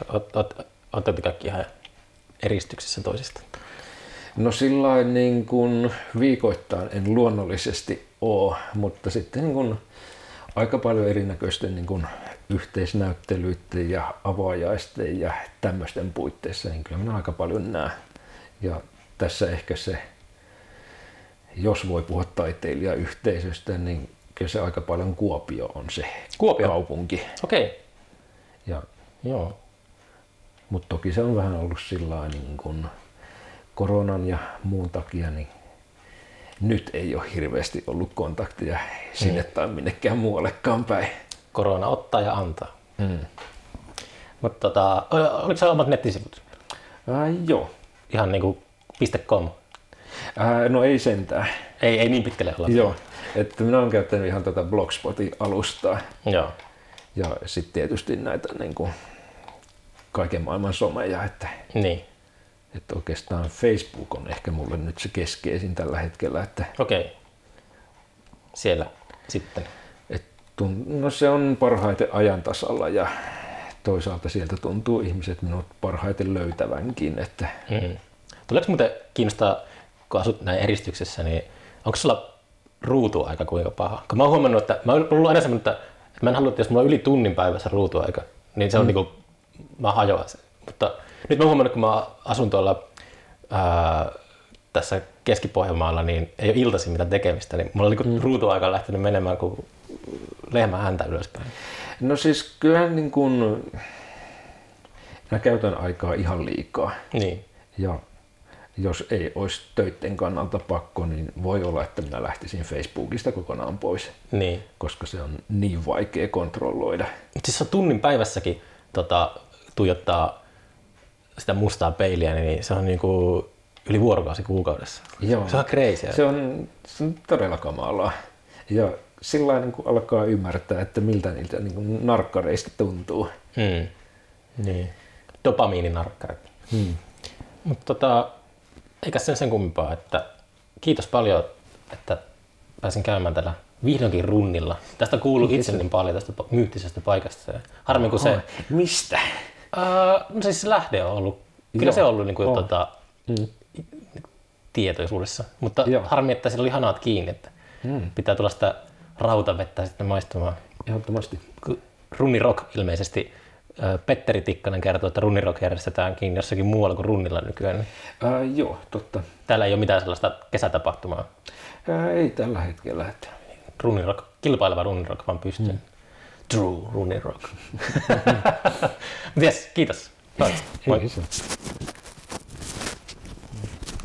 Oletteko kaikki ihan eristyksissä toisista? No sillä niin kuin viikoittain en luonnollisesti ole, mutta sitten niin kuin aika paljon erinäköisten niin kuin yhteisnäyttelyiden ja avaajaisten ja tämmöisten puitteissa, niin kyllä minä aika paljon näen. Ja tässä ehkä se, jos voi puhua taiteilijayhteisöstä, niin kyllä se aika paljon Kuopio on se Kuopio? kaupunki. Okei. Okay. Ja, Joo. mutta toki se on vähän ollut sillä niin kuin koronan ja muun takia, niin nyt ei ole hirveästi ollut kontakteja sinne tai minnekään muuallekaan päin. Korona ottaa ja antaa. Mm. Mutta tota, oliko se omat nettisivut? Äh, joo. Ihan niinku .com? Äh, no ei sentään. Ei, ei niin pitkälle olla. Joo. Että minä olen käyttänyt ihan tätä Blogspotin alustaa Joo. ja sitten tietysti näitä niin kuin kaiken maailman someja, että, Niin. Että oikeastaan Facebook on ehkä mulle nyt se keskeisin tällä hetkellä, että Okei. Okay. Siellä sitten. Et tun- no se on parhaiten ajan tasalla ja toisaalta sieltä tuntuu ihmiset minut parhaiten löytävänkin, että Mm. Tuleeko muuten kiinnostaa, kun asut näin eristyksessä, niin onko sulla ruutuaika kuinka paha? Kun mä oon huomannut, että mä oon ollut aina semmoinen, että, mä en halua, että jos mulla on yli tunnin päivässä ruutuaika, niin se on mm. niinku, mä hajoan sen. Mutta nyt mä huomannut, kun mä asun tuolla ää, tässä Keski-Pohjanmaalla, niin ei ole iltaisin mitään tekemistä, niin mulla on niinku mm. ruutuaika lähtenyt menemään kuin lehmä häntä ylöspäin. no siis kyllähän niin kuin, mä käytän aikaa ihan liikaa Niin. ja jos ei olisi töiden kannalta pakko, niin voi olla, että minä lähtisin Facebookista kokonaan pois, Niin. koska se on niin vaikea kontrolloida. Siis se on tunnin päivässäkin tota, tuijottaa sitä mustaa peiliä, niin se on niinku yli vuorokausi kuukaudessa. Joo. Se on crazy. Se on, se on todella kamalaa. Ja sillä niin kuin alkaa ymmärtää, että miltä niiltä niin kuin narkkareista tuntuu. Mm. Niin. Dopamiininarkkarit. Hmm. Mutta tota, eikä sen sen kummempaa, että kiitos paljon, että pääsin käymään täällä vihdoinkin runnilla. Tästä kuuluu itse niin paljon tästä myyttisestä paikasta. Harmi kun se, mistä? Uh, no siis se lähde on ollut, kyllä Joo. se on ollut niin kuin, On. tota, Mm. tietoisuudessa, mutta Joo. harmi, että siellä oli hanat kiinni, että Mm. pitää tulla sitä rautavettä sitten maistumaan. Ehdottomasti. Runnirock ilmeisesti, ö, Petteri Tikkanen kertoo, että Runnirock järjestetäänkin jossakin muualla kuin Runnilla nykyään. Niin Ää, joo, totta. täällä ei ole mitään sellaista kesätapahtumaa. Ää, ei tällä hetkellä. Että. Runnirock, kilpaileva Runnirock vaan pystyy. Mm. True Runnirock. Mutta yes, kiitos. Moi. Moi.